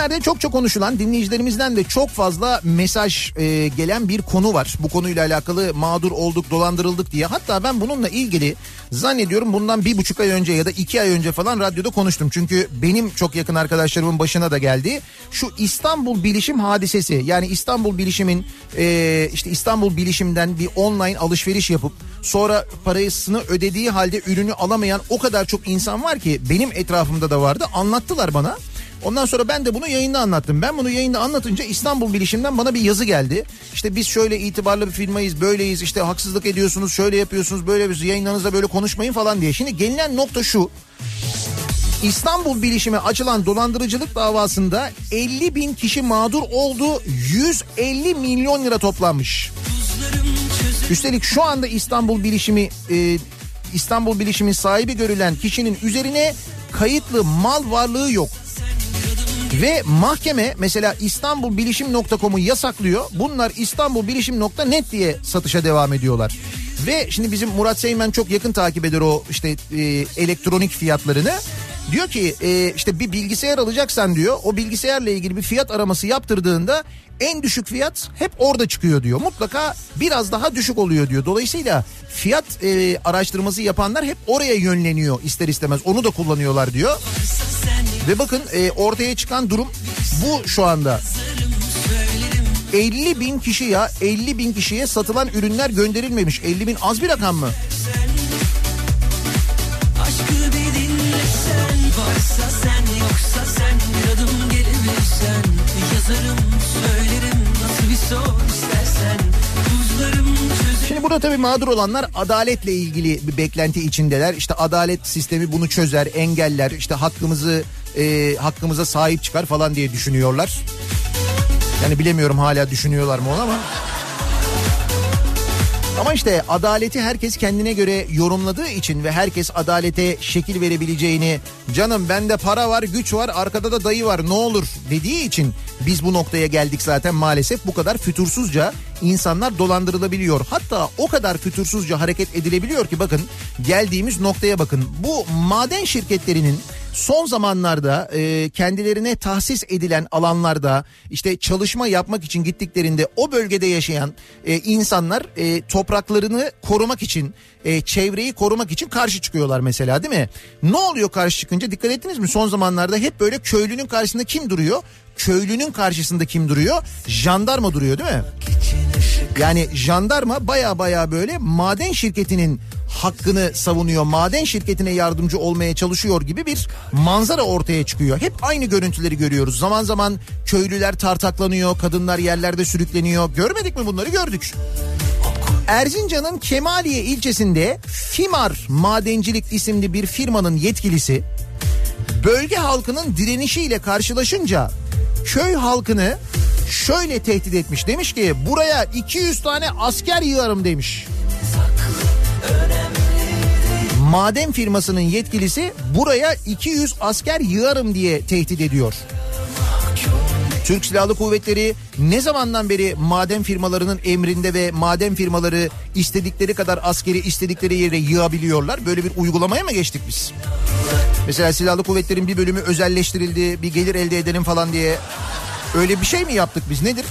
Son günlerde çok çok konuşulan dinleyicilerimizden de çok fazla mesaj e, gelen bir konu var. Bu konuyla alakalı mağdur olduk, dolandırıldık diye. Hatta ben bununla ilgili zannediyorum bundan bir buçuk ay önce ya da iki ay önce falan radyoda konuştum. Çünkü benim çok yakın arkadaşlarımın başına da geldi. Şu İstanbul Bilişim hadisesi yani İstanbul Bilişim'in e, işte İstanbul Bilişim'den bir online alışveriş yapıp sonra parasını ödediği halde ürünü alamayan o kadar çok insan var ki benim etrafımda da vardı. Anlattılar bana. Ondan sonra ben de bunu yayında anlattım. Ben bunu yayında anlatınca İstanbul Bilişim'den bana bir yazı geldi. İşte biz şöyle itibarlı bir firmayız, böyleyiz, işte haksızlık ediyorsunuz, şöyle yapıyorsunuz, böyle yapıyorsunuz, yayınlarınızda böyle konuşmayın falan diye. Şimdi gelinen nokta şu. İstanbul Bilişim'e açılan dolandırıcılık davasında 50 bin kişi mağdur oldu. 150 milyon lira toplanmış. Üstelik şu anda İstanbul Bilişimi e, İstanbul Bilişim'in sahibi görülen kişinin üzerine kayıtlı mal varlığı yok. Ve mahkeme mesela İstanbulbilişim.com'u yasaklıyor. Bunlar İstanbulbilişim.net diye satışa devam ediyorlar. Ve şimdi bizim Murat Seymen çok yakın takip eder o işte e, elektronik fiyatlarını. Diyor ki e, işte bir bilgisayar alacaksan diyor o bilgisayarla ilgili bir fiyat araması yaptırdığında en düşük fiyat hep orada çıkıyor diyor. Mutlaka biraz daha düşük oluyor diyor. Dolayısıyla fiyat e, araştırması yapanlar hep oraya yönleniyor ister istemez. Onu da kullanıyorlar diyor. Ve bakın e, ortaya çıkan durum bu şu anda. 50 bin kişi ya 50 bin kişiye satılan ürünler gönderilmemiş. 50 bin az bir rakam mı? Şimdi burada tabii mağdur olanlar adaletle ilgili bir beklenti içindeler. İşte adalet sistemi bunu çözer, engeller, işte hakkımızı e, hakkımıza sahip çıkar falan diye düşünüyorlar. Yani bilemiyorum hala düşünüyorlar mı onu ama. Ama işte adaleti herkes kendine göre yorumladığı için ve herkes adalete şekil verebileceğini canım bende para var güç var arkada da dayı var ne olur dediği için biz bu noktaya geldik zaten maalesef bu kadar fütursuzca insanlar dolandırılabiliyor. Hatta o kadar fütursuzca hareket edilebiliyor ki bakın geldiğimiz noktaya bakın. Bu maden şirketlerinin son zamanlarda e, kendilerine tahsis edilen alanlarda işte çalışma yapmak için gittiklerinde o bölgede yaşayan e, insanlar e, topraklarını korumak için e, çevreyi korumak için karşı çıkıyorlar mesela değil mi? Ne oluyor karşı çıkınca dikkat ettiniz mi? Son zamanlarda hep böyle köylünün karşısında kim duruyor? Köylünün karşısında kim duruyor? Jandarma duruyor değil mi? Yani jandarma baya baya böyle maden şirketinin hakkını savunuyor. Maden şirketine yardımcı olmaya çalışıyor gibi bir manzara ortaya çıkıyor. Hep aynı görüntüleri görüyoruz. Zaman zaman köylüler tartaklanıyor, kadınlar yerlerde sürükleniyor. Görmedik mi bunları? Gördük. Erzincan'ın Kemaliye ilçesinde Fimar Madencilik isimli bir firmanın yetkilisi bölge halkının direnişiyle karşılaşınca köy halkını şöyle tehdit etmiş. Demiş ki buraya 200 tane asker yığarım demiş. Maden firmasının yetkilisi buraya 200 asker yığarım diye tehdit ediyor. Türk Silahlı Kuvvetleri ne zamandan beri maden firmalarının emrinde ve maden firmaları istedikleri kadar askeri istedikleri yere yığabiliyorlar? Böyle bir uygulamaya mı geçtik biz? Mesela Silahlı Kuvvetlerin bir bölümü özelleştirildi, bir gelir elde edelim falan diye. Öyle bir şey mi yaptık biz nedir?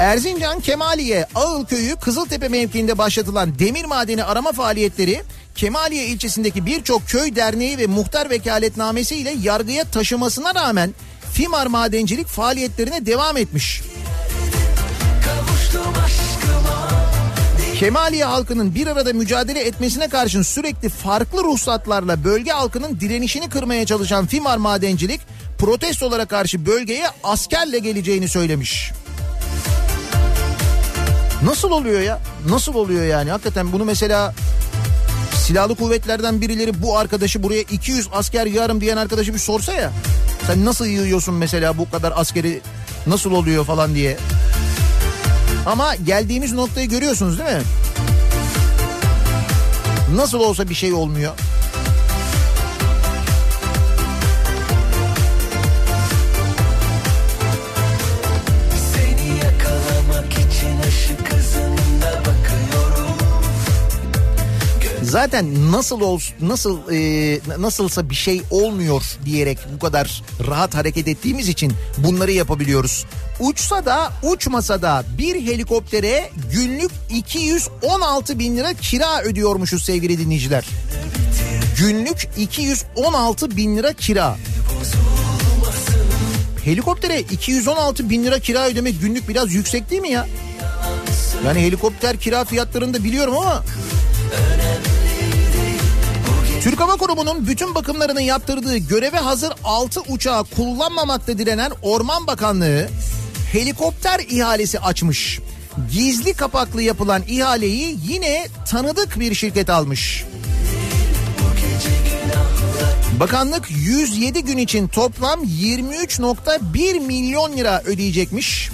Erzincan Kemaliye Ağıl Köyü Kızıltepe mevkiinde başlatılan demir madeni arama faaliyetleri Kemaliye ilçesindeki birçok köy derneği ve muhtar vekaletnamesi ile yargıya taşımasına rağmen Fimar Madencilik faaliyetlerine devam etmiş. Kemaliye halkının bir arada mücadele etmesine karşın sürekli farklı ruhsatlarla bölge halkının direnişini kırmaya çalışan Fimar Madencilik protestolara karşı bölgeye askerle geleceğini söylemiş. Nasıl oluyor ya? Nasıl oluyor yani? Hakikaten bunu mesela silahlı kuvvetlerden birileri bu arkadaşı buraya 200 asker yığarım diyen arkadaşı bir sorsa ya. Sen nasıl yığıyorsun mesela bu kadar askeri nasıl oluyor falan diye. Ama geldiğimiz noktayı görüyorsunuz değil mi? Nasıl olsa bir şey olmuyor. Zaten nasıl ol nasıl e, nasılsa bir şey olmuyor diyerek bu kadar rahat hareket ettiğimiz için bunları yapabiliyoruz. Uçsa da uçmasa da bir helikoptere günlük 216 bin lira kira ödüyormuşuz sevgili dinleyiciler. Günlük 216 bin lira kira. Helikoptere 216 bin lira kira ödemek günlük biraz yüksek değil mi ya? Yani helikopter kira fiyatlarını da biliyorum ama Türk Hava Kurumu'nun bütün bakımlarını yaptırdığı göreve hazır 6 uçağı kullanmamakta direnen Orman Bakanlığı helikopter ihalesi açmış. Gizli kapaklı yapılan ihaleyi yine tanıdık bir şirket almış. Bakanlık 107 gün için toplam 23.1 milyon lira ödeyecekmiş.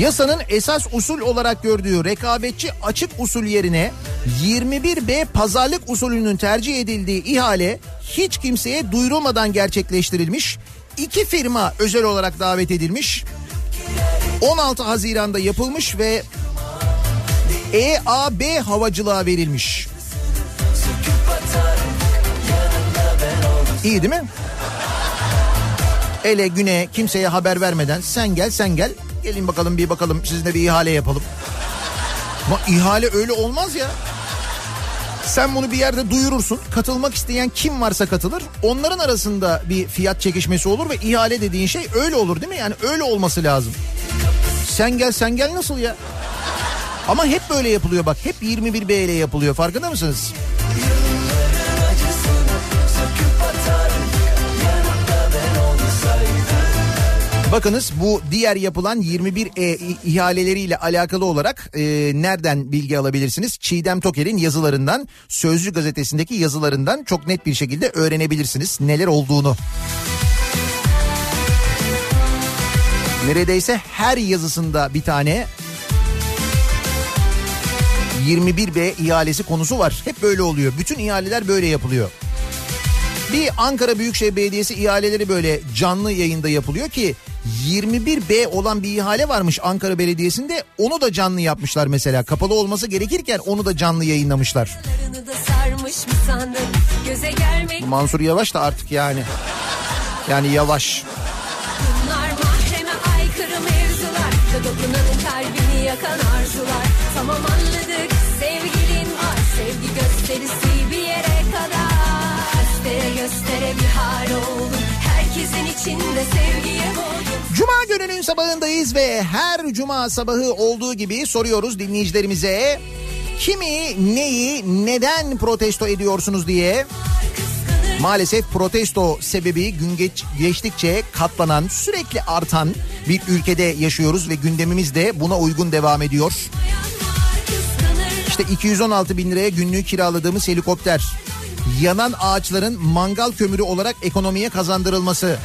Yasanın esas usul olarak gördüğü rekabetçi açık usul yerine 21B pazarlık usulünün tercih edildiği ihale hiç kimseye duyurulmadan gerçekleştirilmiş. İki firma özel olarak davet edilmiş. 16 Haziran'da yapılmış ve EAB havacılığa verilmiş. İyi değil mi? Ele güne kimseye haber vermeden sen gel sen gel gelin bakalım bir bakalım sizinle bir ihale yapalım. Ama ihale öyle olmaz ya. Sen bunu bir yerde duyurursun. Katılmak isteyen kim varsa katılır. Onların arasında bir fiyat çekişmesi olur ve ihale dediğin şey öyle olur değil mi? Yani öyle olması lazım. Sen gel sen gel nasıl ya? Ama hep böyle yapılıyor bak. Hep 21B ile yapılıyor farkında mısınız? Bakınız bu diğer yapılan 21 e, ihaleleriyle alakalı olarak e, nereden bilgi alabilirsiniz? Çiğdem Toker'in yazılarından, Sözcü gazetesindeki yazılarından çok net bir şekilde öğrenebilirsiniz neler olduğunu. Neredeyse her yazısında bir tane 21B ihalesi konusu var. Hep böyle oluyor. Bütün ihaleler böyle yapılıyor. Bir Ankara Büyükşehir Belediyesi ihaleleri böyle canlı yayında yapılıyor ki 21B olan bir ihale varmış Ankara Belediyesi'nde onu da canlı yapmışlar mesela. Kapalı olması gerekirken onu da canlı yayınlamışlar. Da Mansur Yavaş da artık yani. Yani yavaş. dokunanın kalbini yakan arzular. Tamam anladık sevgilin var. Sevgi gösterisi bir yere kadar. Göstere göstere bir hal oldum. Herkesin içinde boğdum. Cuma gününün sabahındayız ve her cuma sabahı olduğu gibi soruyoruz dinleyicilerimize. Kimi, neyi, neden protesto ediyorsunuz diye. Maalesef protesto sebebi gün geç, geçtikçe katlanan, sürekli artan bir ülkede yaşıyoruz ve gündemimiz de buna uygun devam ediyor. İşte 216 bin liraya günlüğü kiraladığımız helikopter. Yanan ağaçların mangal kömürü olarak ekonomiye kazandırılması.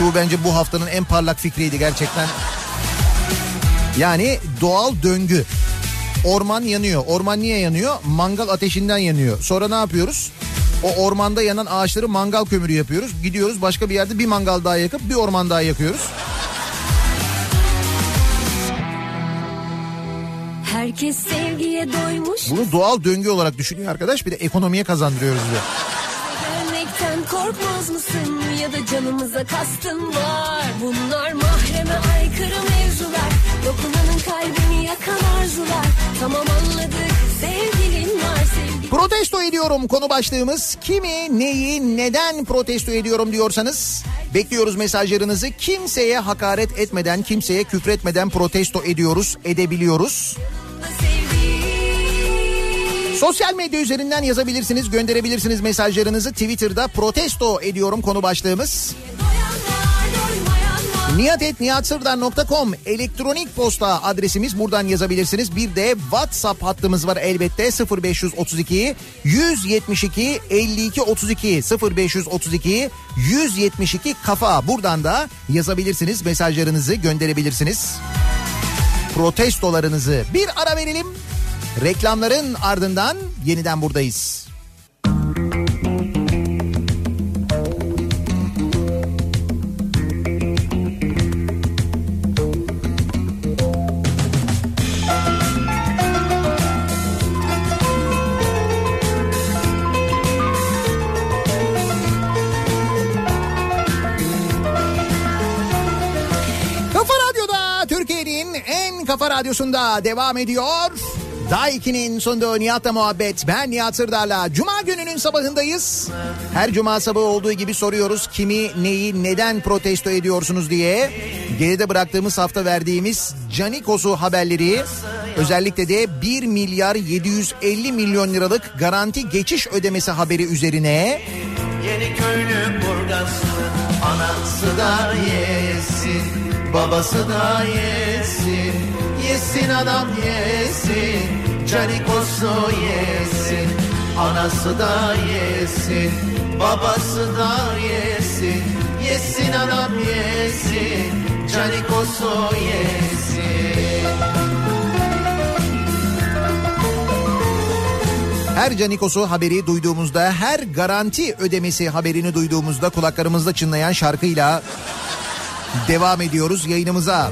Bu bence bu haftanın en parlak fikriydi gerçekten. Yani doğal döngü. Orman yanıyor. Orman niye yanıyor? Mangal ateşinden yanıyor. Sonra ne yapıyoruz? O ormanda yanan ağaçları mangal kömürü yapıyoruz. Gidiyoruz başka bir yerde bir mangal daha yakıp bir orman daha yakıyoruz. Herkes sevgiye doymuş. Bunu doğal döngü olarak düşünüyor arkadaş. Bir de ekonomiye kazandırıyoruz diyor. Korkmaz mısın ya da canımıza kastın var Bunlar mahreme aykırı mevzular Dokunanın kalbini yakan arzular Tamam anladık sevgilin var sevgilin Protesto ediyorum konu başlığımız. Kimi, neyi, neden protesto ediyorum diyorsanız bekliyoruz mesajlarınızı. Kimseye hakaret etmeden, kimseye küfretmeden protesto ediyoruz, edebiliyoruz. Sosyal medya üzerinden yazabilirsiniz, gönderebilirsiniz mesajlarınızı. Twitter'da protesto ediyorum konu başlığımız. Nihatetnihatsırdar.com elektronik posta adresimiz buradan yazabilirsiniz. Bir de WhatsApp hattımız var elbette 0532 172 52 32 0532 172 kafa buradan da yazabilirsiniz mesajlarınızı gönderebilirsiniz. Protestolarınızı bir ara verelim. Reklamların ardından yeniden buradayız. Kafa Radyo'da Türkiye'nin en kafa radyosunda devam ediyor. Daiki'nin sunduğu Nihat'la muhabbet. Ben Nihat Sırdar'la. Cuma gününün sabahındayız. Her cuma sabahı olduğu gibi soruyoruz. Kimi, neyi, neden protesto ediyorsunuz diye. Geride bıraktığımız hafta verdiğimiz Canikos'u haberleri. Özellikle de 1 milyar 750 milyon liralık garanti geçiş ödemesi haberi üzerine. Yeni köylü burgazlı anası da yesin babası da yesin yesin adam yesin canikosu yesin anası da yesin babası da yesin yesin adam yesin canikosu yesin Her Canikos'u haberi duyduğumuzda, her garanti ödemesi haberini duyduğumuzda kulaklarımızda çınlayan şarkıyla devam ediyoruz yayınımıza.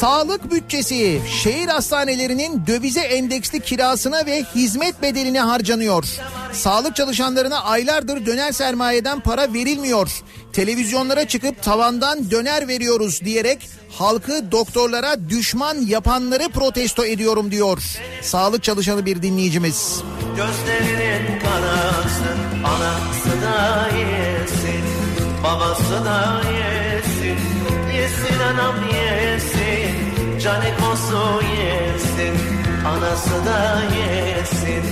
Sağlık bütçesi şehir hastanelerinin dövize endeksli kirasına ve hizmet bedeline harcanıyor. Sağlık çalışanlarına aylardır döner sermayeden para verilmiyor. Televizyonlara çıkıp tavandan döner veriyoruz diyerek halkı doktorlara düşman yapanları protesto ediyorum diyor. Sağlık çalışanı bir dinleyicimiz. Gözlerinin karası Anası da yesin Babası da yesin Yesin anam yesin Canikosu yesin Anası da yesin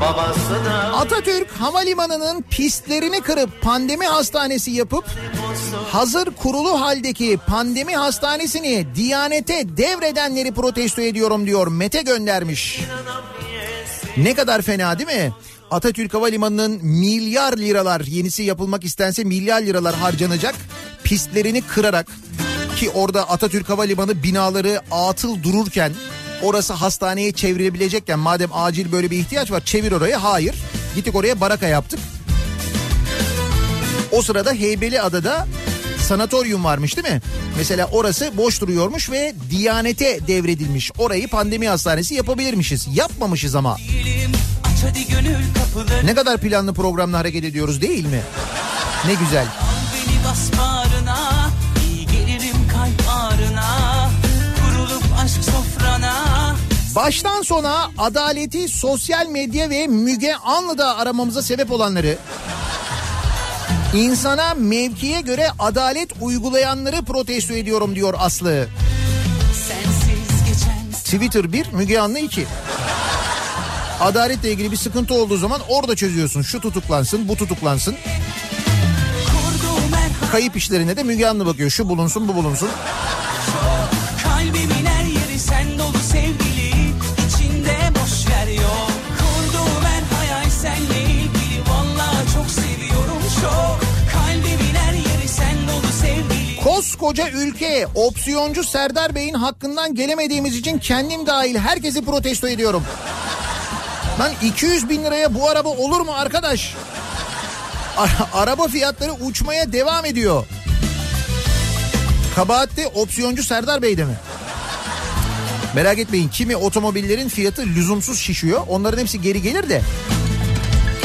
Babası da Atatürk Havalimanı'nın pistlerini kırıp pandemi hastanesi yapıp hazır kurulu haldeki pandemi hastanesini Diyanete devredenleri protesto ediyorum diyor. Mete göndermiş. Ne kadar fena değil mi? Atatürk Havalimanı'nın milyar liralar yenisi yapılmak istense milyar liralar harcanacak. Pistlerini kırarak ki orada Atatürk Havalimanı binaları atıl dururken orası hastaneye çevrilebilecekken madem acil böyle bir ihtiyaç var çevir oraya hayır. Gittik oraya baraka yaptık. O sırada Heybeliada'da sanatoryum varmış değil mi? Mesela orası boş duruyormuş ve Diyanete devredilmiş. Orayı pandemi hastanesi yapabilirmişiz. Yapmamışız ama. Ne kadar planlı programla hareket ediyoruz değil mi? Ne güzel. Beni bas bağrına iyi gelirim kalp ağrına Kurulup aşk sofrana Baştan sona adaleti sosyal medya ve Müge Anlı'da aramamıza sebep olanları insana mevkiye göre adalet uygulayanları protesto ediyorum diyor Aslı. Twitter 1, Müge Anlı 2. Adaletle ilgili bir sıkıntı olduğu zaman orada çözüyorsun. Şu tutuklansın, bu tutuklansın. Kayıp işlerine de Müge Anlı bakıyor. Şu bulunsun, bu bulunsun. Kalbimin her yeri sen dolu sevgili içinde boş ver yok Kurduğum her hayal senle ilgili Valla çok seviyorum çok Kalbimin her yeri sen dolu sevgili Koskoca ülke opsiyoncu Serdar Bey'in hakkından gelemediğimiz için kendim dahil herkesi protesto ediyorum. Lan 200 bin liraya bu araba olur mu arkadaş? Araba fiyatları uçmaya devam ediyor. Kabahat de opsiyoncu Serdar Bey'de mi? Merak etmeyin kimi otomobillerin fiyatı lüzumsuz şişiyor. Onların hepsi geri gelir de.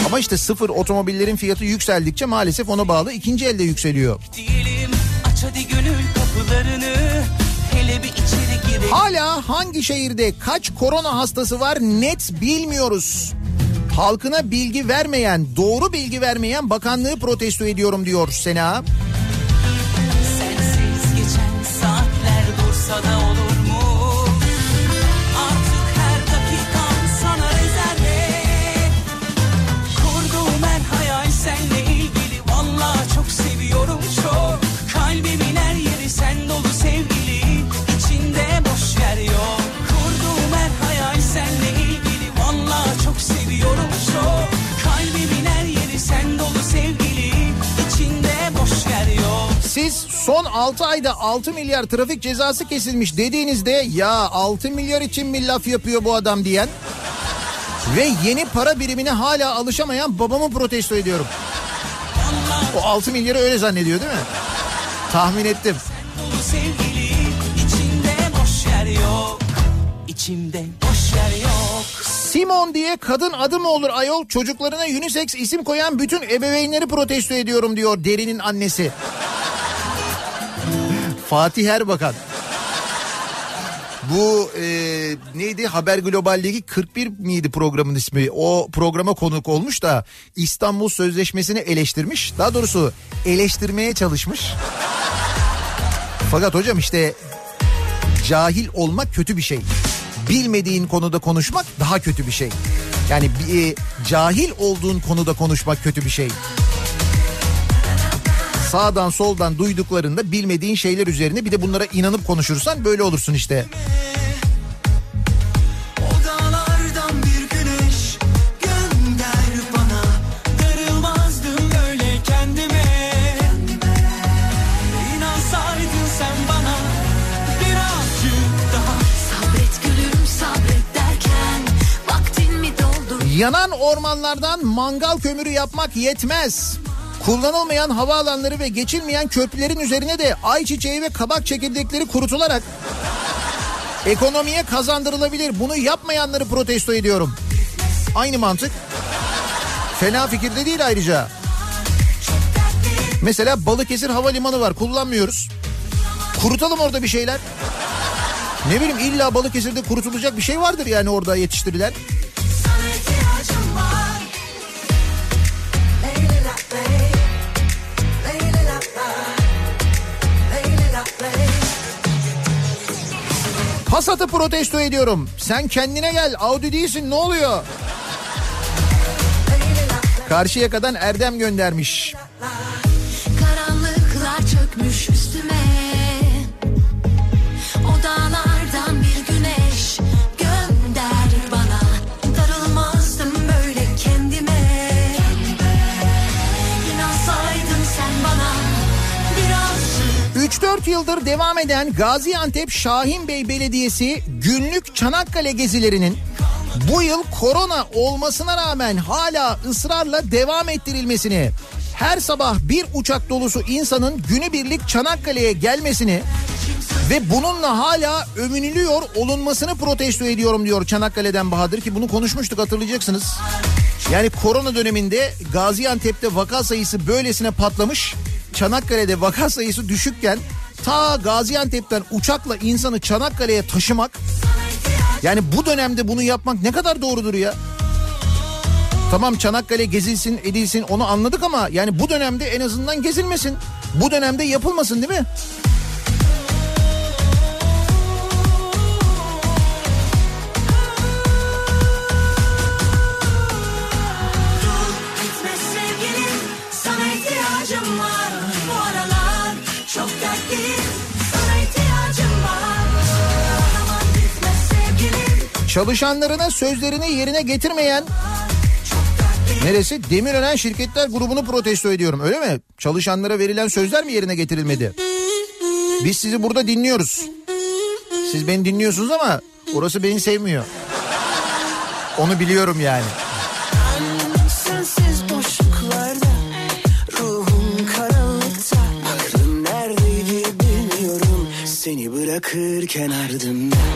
Ama işte sıfır otomobillerin fiyatı yükseldikçe maalesef ona bağlı ikinci elde yükseliyor. diyelim Aç hadi gönül kapılarını Hele bir içeri girelim Hala hangi şehirde kaç korona hastası var net bilmiyoruz. Halkına bilgi vermeyen, doğru bilgi vermeyen bakanlığı protesto ediyorum diyor Sena. Sensiz geçen saatler dursa 6 ayda 6 milyar trafik cezası kesilmiş dediğinizde ya 6 milyar için mi laf yapıyor bu adam diyen ve yeni para birimine hala alışamayan babamı protesto ediyorum. O 6 milyarı öyle zannediyor değil mi? Tahmin ettim. sevgili içinde boş yer yok İçimde boş yer yok Simon diye kadın adı mı olur ayol çocuklarına unisex isim koyan bütün ebeveynleri protesto ediyorum diyor Derin'in annesi. Fatih Erbakan. Bu e, neydi Haber Global'deki 41 miydi programın ismi? O programa konuk olmuş da İstanbul Sözleşmesi'ni eleştirmiş. Daha doğrusu eleştirmeye çalışmış. Fakat hocam işte cahil olmak kötü bir şey. Bilmediğin konuda konuşmak daha kötü bir şey. Yani e, cahil olduğun konuda konuşmak kötü bir şey. Sağdan soldan duyduklarında bilmediğin şeyler üzerine bir de bunlara inanıp konuşursan böyle olursun işte. Odalardan bir güneş gönder bana Darılmazdım böyle kendime İnansaydın sen bana birazcık daha Sabret gülüm sabret derken vaktin mi doldu? Yanan ormanlardan mangal kömürü yapmak yetmez. Kullanılmayan havaalanları ve geçilmeyen köprülerin üzerine de ayçiçeği ve kabak çekirdekleri kurutularak ekonomiye kazandırılabilir. Bunu yapmayanları protesto ediyorum. Aynı mantık. Fena fikir de değil ayrıca. Mesela Balıkesir Havalimanı var kullanmıyoruz. Kurutalım orada bir şeyler. Ne bileyim illa Balıkesir'de kurutulacak bir şey vardır yani orada yetiştirilen. Passat'ı protesto ediyorum. Sen kendine gel Audi değilsin ne oluyor? Karşıyaka'dan Erdem göndermiş. Karanlıklar çökmüş üstüme yıldır devam eden Gaziantep Şahinbey Belediyesi günlük Çanakkale gezilerinin bu yıl korona olmasına rağmen hala ısrarla devam ettirilmesini, her sabah bir uçak dolusu insanın günübirlik Çanakkale'ye gelmesini ve bununla hala övünülüyor olunmasını protesto ediyorum diyor Çanakkale'den Bahadır ki bunu konuşmuştuk hatırlayacaksınız. Yani korona döneminde Gaziantep'te vaka sayısı böylesine patlamış. Çanakkale'de vaka sayısı düşükken ta Gaziantep'ten uçakla insanı Çanakkale'ye taşımak yani bu dönemde bunu yapmak ne kadar doğrudur ya? Tamam Çanakkale gezilsin edilsin onu anladık ama yani bu dönemde en azından gezilmesin. Bu dönemde yapılmasın değil mi? Çalışanlarına sözlerini yerine getirmeyen neresi? Demirören Şirketler grubunu protesto ediyorum öyle mi? Çalışanlara verilen sözler mi yerine getirilmedi? Biz sizi burada dinliyoruz. Siz beni dinliyorsunuz ama orası beni sevmiyor. Onu biliyorum yani. Seni bırakırken ardımda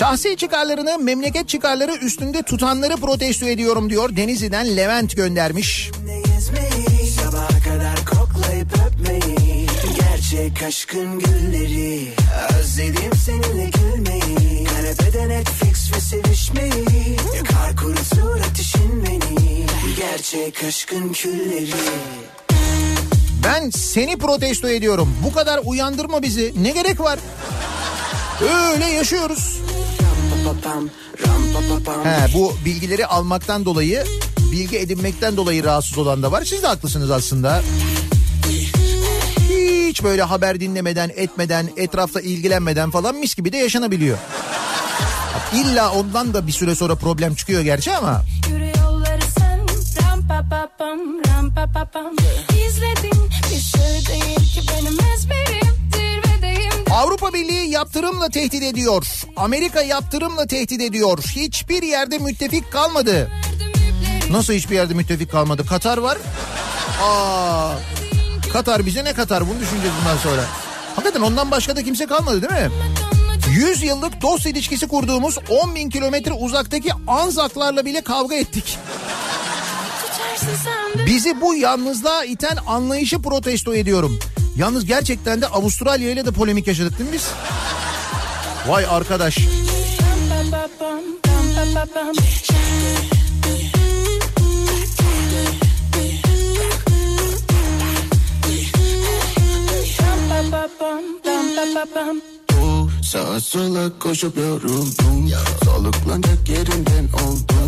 Şahsi çıkarlarını memleket çıkarları üstünde tutanları protesto ediyorum diyor. Denizli'den Levent göndermiş. Gerçek aşkın gülleri Özledim seninle gülmeyi Kanepede Netflix ve sevişmeyi Yakar kurutur ateşin beni Gerçek aşkın külleri Ben seni protesto ediyorum. Bu kadar uyandırma bizi. Ne gerek var? Öyle yaşıyoruz. He, bu bilgileri almaktan dolayı, bilgi edinmekten dolayı rahatsız olan da var. Siz de haklısınız aslında. Hiç böyle haber dinlemeden, etmeden, etrafta ilgilenmeden falan mis gibi de yaşanabiliyor. İlla ondan da bir süre sonra problem çıkıyor gerçi ama. İzledin bir şey değil ki benim ezberim Avrupa Birliği yaptırımla tehdit ediyor. Amerika yaptırımla tehdit ediyor. Hiçbir yerde müttefik kalmadı. Nasıl hiçbir yerde müttefik kalmadı? Katar var. Aa, Katar bize ne Katar bunu düşüneceğiz bundan sonra. Hakikaten ondan başka da kimse kalmadı değil mi? 100 yıllık dost ilişkisi kurduğumuz 10 bin kilometre uzaktaki Anzaklarla bile kavga ettik. Bizi bu yalnızlığa iten anlayışı protesto ediyorum. Yalnız gerçekten de Avustralya ile de polemik yaşadık değil mi biz? Vay arkadaş. Sağa sola koşup yoruldum Soluklanacak yerinden oldum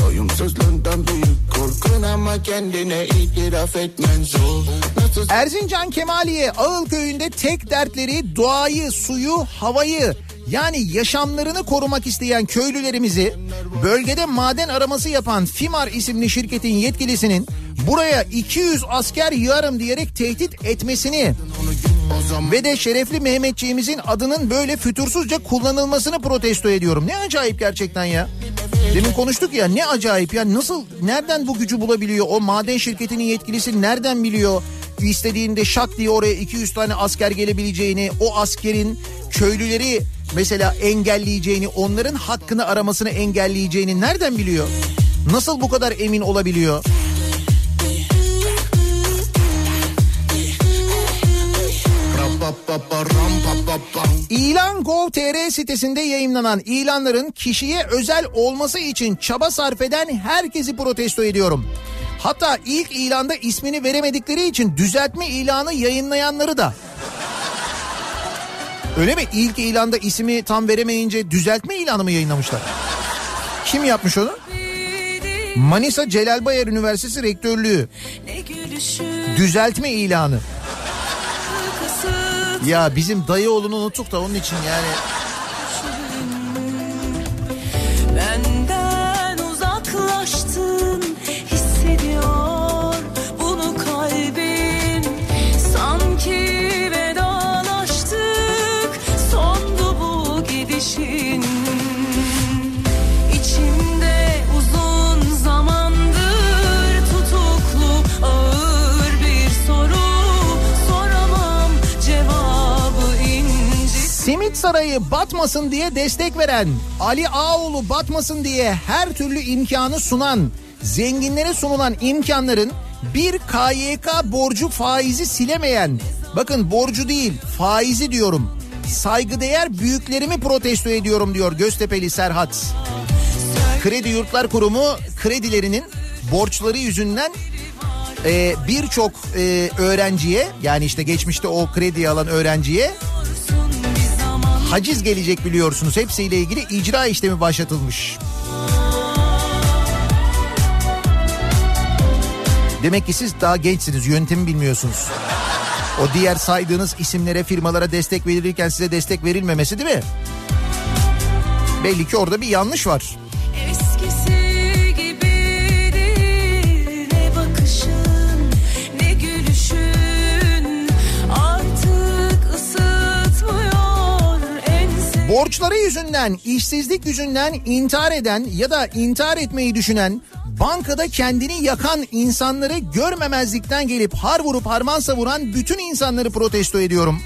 Doyumsuzluğundan büyük korkun ama kendine itiraf etmen zor. Nasıl Erzincan Kemaliye Ağıl köyünde tek dertleri doğayı, suyu, havayı yani yaşamlarını korumak isteyen köylülerimizi bölgede maden araması yapan Fimar isimli şirketin yetkilisinin buraya 200 asker yığarım diyerek tehdit etmesini ve de şerefli Mehmetçiğimizin adının böyle fütursuzca kullanılmasını protesto ediyorum. Ne acayip gerçekten ya. Demin konuştuk ya ne acayip ya nasıl nereden bu gücü bulabiliyor o maden şirketinin yetkilisi nereden biliyor istediğinde şak diye oraya 200 tane asker gelebileceğini o askerin köylüleri mesela engelleyeceğini onların hakkını aramasını engelleyeceğini nereden biliyor? Nasıl bu kadar emin olabiliyor? İlan Gov.tr sitesinde yayınlanan ilanların kişiye özel olması için çaba sarf eden herkesi protesto ediyorum. Hatta ilk ilanda ismini veremedikleri için düzeltme ilanı yayınlayanları da. Öyle mi? İlk ilanda ismi tam veremeyince düzeltme ilanı mı yayınlamışlar? Kim yapmış onu? Manisa Celal Bayar Üniversitesi Rektörlüğü. Düzeltme ilanı. Ya bizim dayı oğlunu unuttuk da onun için yani. Benden Sarayı batmasın diye destek veren, Ali Ağoğlu batmasın diye her türlü imkanı sunan, zenginlere sunulan imkanların bir KYK borcu faizi silemeyen, bakın borcu değil faizi diyorum, saygıdeğer büyüklerimi protesto ediyorum diyor Göztepe'li Serhat. Kredi Yurtlar Kurumu kredilerinin borçları yüzünden e, birçok e, öğrenciye yani işte geçmişte o kredi alan öğrenciye haciz gelecek biliyorsunuz. Hepsiyle ilgili icra işlemi başlatılmış. Demek ki siz daha gençsiniz yöntemi bilmiyorsunuz. O diğer saydığınız isimlere firmalara destek verilirken size destek verilmemesi değil mi? Belli ki orada bir yanlış var. Borçları yüzünden, işsizlik yüzünden intihar eden ya da intihar etmeyi düşünen, bankada kendini yakan insanları görmemezlikten gelip har vurup harman savuran bütün insanları protesto ediyorum.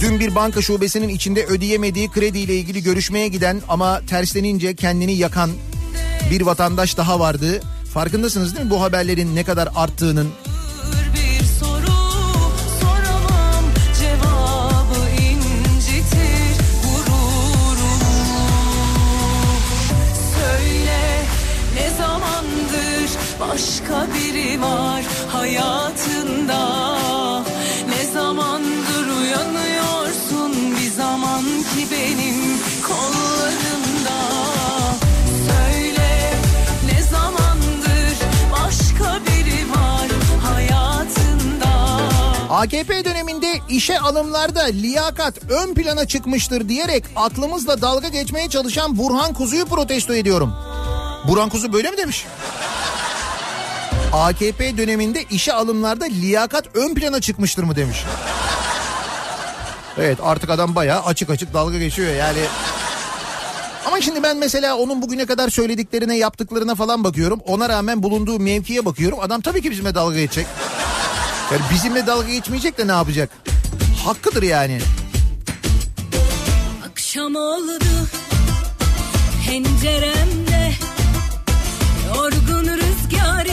Dün bir banka şubesinin içinde ödeyemediği krediyle ilgili görüşmeye giden ama terslenince kendini yakan bir vatandaş daha vardı. Farkındasınız değil mi bu haberlerin ne kadar arttığının? Biri var hayatında ne zamandır uyanıyorsun bir zaman ki benim kollarımda AKP döneminde işe alımlarda liyakat ön plana çıkmıştır diyerek aklımızla dalga geçmeye çalışan Burhan Kuzu'yu protesto ediyorum. Burhan Kuzu böyle mi demiş? AKP döneminde işe alımlarda liyakat ön plana çıkmıştır mı demiş. Evet artık adam bayağı açık açık dalga geçiyor yani. Ama şimdi ben mesela onun bugüne kadar söylediklerine yaptıklarına falan bakıyorum. Ona rağmen bulunduğu mevkiye bakıyorum. Adam tabii ki bizimle dalga geçecek. Yani bizimle dalga geçmeyecek de ne yapacak? Hakkıdır yani. Akşam oldu penceremde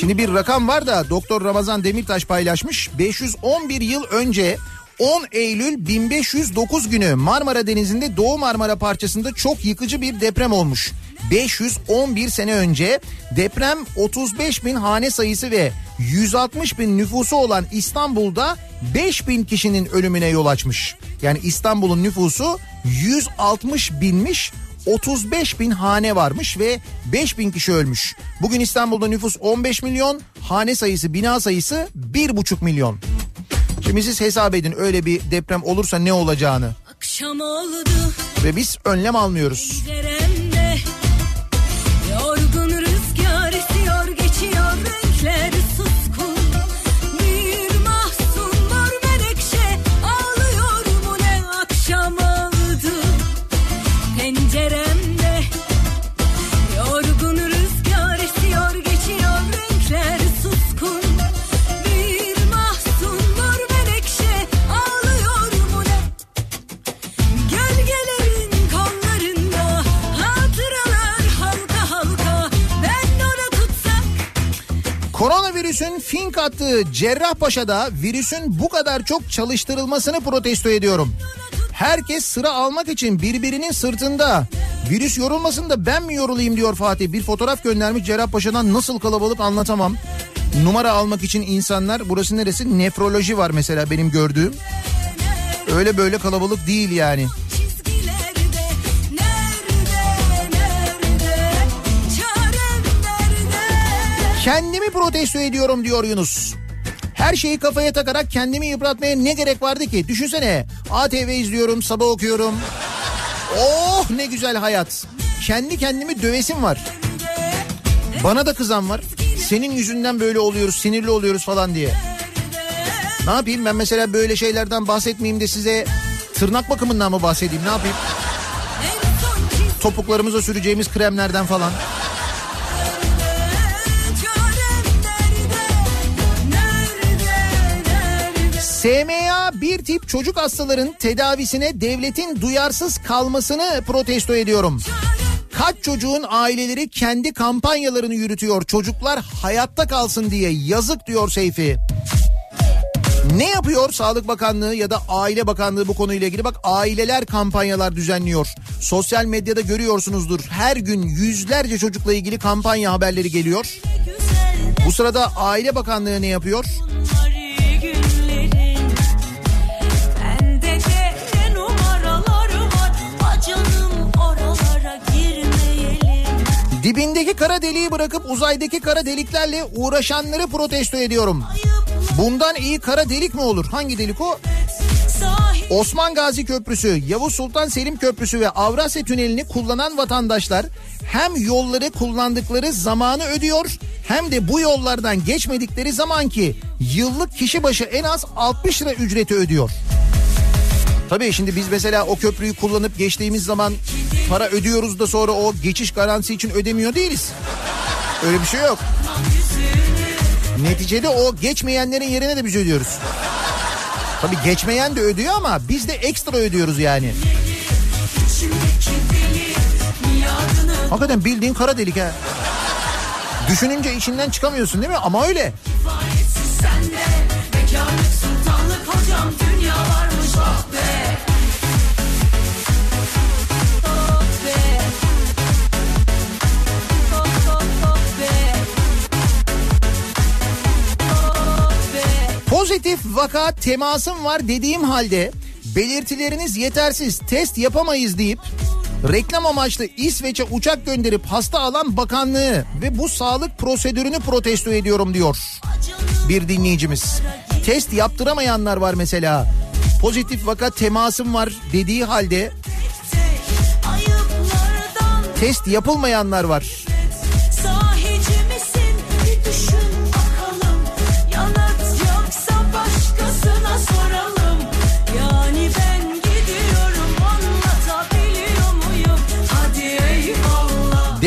Şimdi bir rakam var da Doktor Ramazan Demirtaş paylaşmış. 511 yıl önce 10 Eylül 1509 günü Marmara Denizi'nde Doğu Marmara parçasında çok yıkıcı bir deprem olmuş. 511 sene önce deprem 35 bin hane sayısı ve 160 bin nüfusu olan İstanbul'da 5 bin kişinin ölümüne yol açmış. Yani İstanbul'un nüfusu 160 binmiş 35 bin hane varmış ve 5 bin kişi ölmüş. Bugün İstanbul'da nüfus 15 milyon, hane sayısı, bina sayısı 1,5 milyon. Şimdi siz hesap edin öyle bir deprem olursa ne olacağını. Akşam oldu Ve biz önlem almıyoruz. penceremde Koronavirüsün fink attığı Cerrahpaşa'da virüsün bu kadar çok çalıştırılmasını protesto ediyorum. Herkes sıra almak için birbirinin sırtında. Virüs yorulmasın da ben mi yorulayım diyor Fatih. Bir fotoğraf göndermiş Cerrahpaşa'dan nasıl kalabalık anlatamam. Numara almak için insanlar burası neresi? Nefroloji var mesela benim gördüğüm. Öyle böyle kalabalık değil yani. Kendimi protesto ediyorum diyor Yunus. Her şeyi kafaya takarak kendimi yıpratmaya ne gerek vardı ki? Düşünsene ATV izliyorum, sabah okuyorum. Oh ne güzel hayat. Kendi kendimi dövesim var. Bana da kızan var. Senin yüzünden böyle oluyoruz, sinirli oluyoruz falan diye. Ne yapayım ben mesela böyle şeylerden bahsetmeyeyim de size tırnak bakımından mı bahsedeyim ne yapayım? Topuklarımıza süreceğimiz kremlerden falan. SMA bir tip çocuk hastaların tedavisine devletin duyarsız kalmasını protesto ediyorum. Kaç çocuğun aileleri kendi kampanyalarını yürütüyor. Çocuklar hayatta kalsın diye yazık diyor Seyfi. Ne yapıyor Sağlık Bakanlığı ya da Aile Bakanlığı bu konuyla ilgili? Bak aileler kampanyalar düzenliyor. Sosyal medyada görüyorsunuzdur. Her gün yüzlerce çocukla ilgili kampanya haberleri geliyor. Bu sırada Aile Bakanlığı ne yapıyor? Dibindeki kara deliği bırakıp uzaydaki kara deliklerle uğraşanları protesto ediyorum. Bundan iyi kara delik mi olur? Hangi delik o? Osman Gazi Köprüsü, Yavuz Sultan Selim Köprüsü ve Avrasya Tüneli'ni kullanan vatandaşlar hem yolları kullandıkları zamanı ödüyor hem de bu yollardan geçmedikleri zaman ki yıllık kişi başı en az 60 lira ücreti ödüyor. Tabii şimdi biz mesela o köprüyü kullanıp geçtiğimiz zaman para ödüyoruz da sonra o geçiş garantisi için ödemiyor değiliz. Öyle bir şey yok. Neticede o geçmeyenlerin yerine de biz ödüyoruz. Tabii geçmeyen de ödüyor ama biz de ekstra ödüyoruz yani. Hakikaten bildiğin kara delik ha. Düşününce içinden çıkamıyorsun değil mi? Ama öyle. sende Bekarlık sultanlık hocam dünya varmış Oh Pozitif vaka temasım var dediğim halde belirtileriniz yetersiz test yapamayız deyip reklam amaçlı İsveç'e uçak gönderip hasta alan bakanlığı ve bu sağlık prosedürünü protesto ediyorum diyor bir dinleyicimiz. Test yaptıramayanlar var mesela. Pozitif vaka temasım var dediği halde test yapılmayanlar var.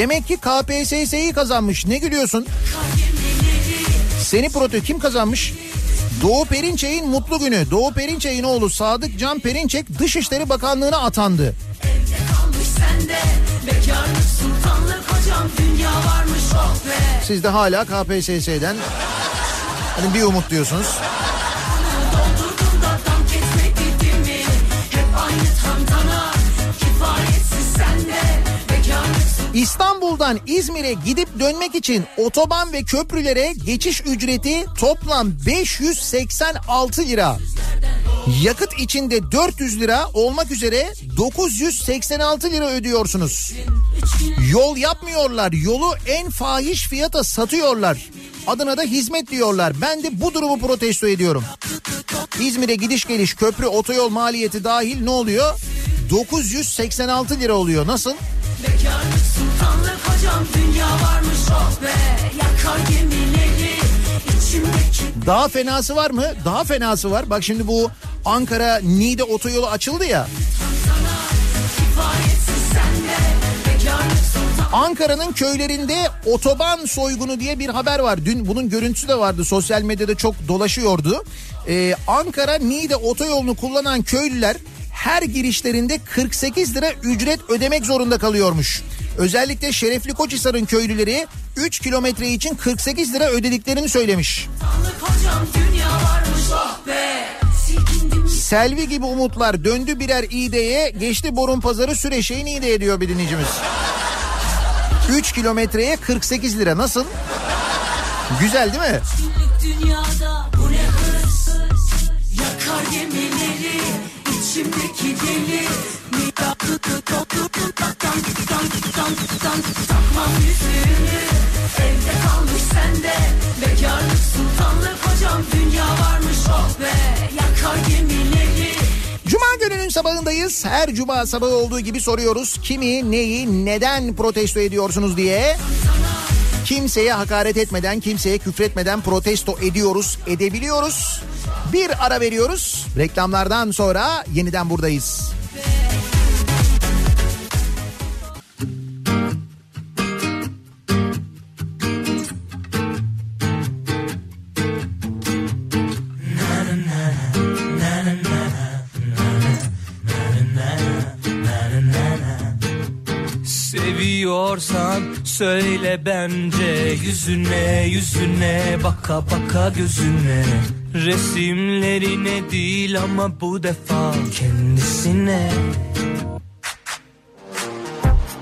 Demek ki KPSS'yi kazanmış. Ne gülüyorsun? Seni proto kim kazanmış? Doğu Perinçek'in mutlu günü. Doğu Perinçek'in oğlu Sadık Can Perinçek Dışişleri Bakanlığı'na atandı. kalmış sende Bekarlık sultanlık hocam dünya varmış oh be Siz de hala KPSS'den hani bir umut diyorsunuz. İstanbul'dan İzmir'e gidip dönmek için otoban ve köprülere geçiş ücreti toplam 586 lira. Yakıt içinde 400 lira olmak üzere 986 lira ödüyorsunuz. Yol yapmıyorlar. Yolu en fahiş fiyata satıyorlar. Adına da hizmet diyorlar. Ben de bu durumu protesto ediyorum. İzmir'e gidiş geliş köprü otoyol maliyeti dahil ne oluyor? 986 lira oluyor. Nasıl? Bekarlık sultanlık hocam dünya varmış oh be Yakar gemileri içimdeki Daha fenası var mı? Daha fenası var. Bak şimdi bu Ankara Niğde otoyolu açıldı ya. sultan Ankara'nın köylerinde otoban soygunu diye bir haber var. Dün bunun görüntüsü de vardı. Sosyal medyada çok dolaşıyordu. Ee, Ankara Niğde otoyolunu kullanan köylüler her girişlerinde 48 lira ücret ödemek zorunda kalıyormuş. Özellikle Şerefli Koçhisar'ın köylüleri 3 kilometre için 48 lira ödediklerini söylemiş. Selvi gibi umutlar döndü birer İğde'ye geçti borun pazarı Süreşe'yi Niğde'ye diyor bir dinleyicimiz. 3 kilometreye 48 lira. Nasıl? Güzel değil mi? dünyada bu ne hırs Yakar gemileri içimdeki deli. Takmam yüzüğünü Evde kalmış sende. Bekarlık sultanlık sabahındayız. Her cuma sabahı olduğu gibi soruyoruz. Kimi, neyi, neden protesto ediyorsunuz diye. Kimseye hakaret etmeden, kimseye küfretmeden protesto ediyoruz, edebiliyoruz. Bir ara veriyoruz. Reklamlardan sonra yeniden buradayız. Seviyorsan söyle bence Yüzüne yüzüne baka baka gözüne Resimlerine değil ama bu defa kendisine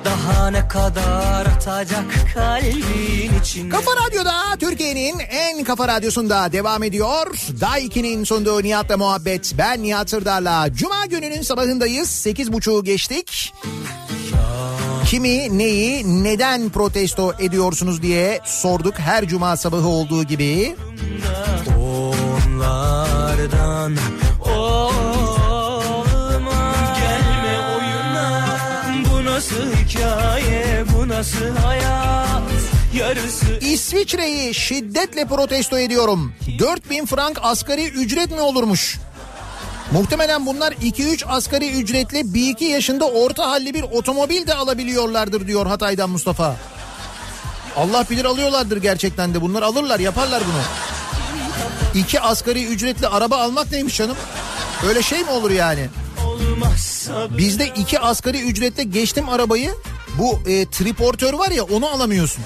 Daha ne kadar atacak kalbin içine Kafa Radyo'da Türkiye'nin en kafa radyosunda devam ediyor. Daiki'nin sunduğu Nihat'la muhabbet. Ben Nihat Sırdar'la. Cuma gününün sabahındayız. Sekiz buçuğu geçtik. Kimi, neyi, neden protesto ediyorsunuz diye sorduk her cuma sabahı olduğu gibi. Onlardan olma Gelme oyuna Bu nasıl hikaye bu nasıl hayat Yarısı İsviçre'yi şiddetle protesto ediyorum. 4000 frank asgari ücret mi olurmuş? Muhtemelen bunlar 2-3 asgari ücretle 1-2 yaşında orta halli bir otomobil de alabiliyorlardır diyor Hatay'dan Mustafa. Allah bilir alıyorlardır gerçekten de bunlar alırlar yaparlar bunu. İki asgari ücretli araba almak neymiş canım? Öyle şey mi olur yani? Bizde iki asgari ücretle geçtim arabayı. Bu e, triportör var ya onu alamıyorsun.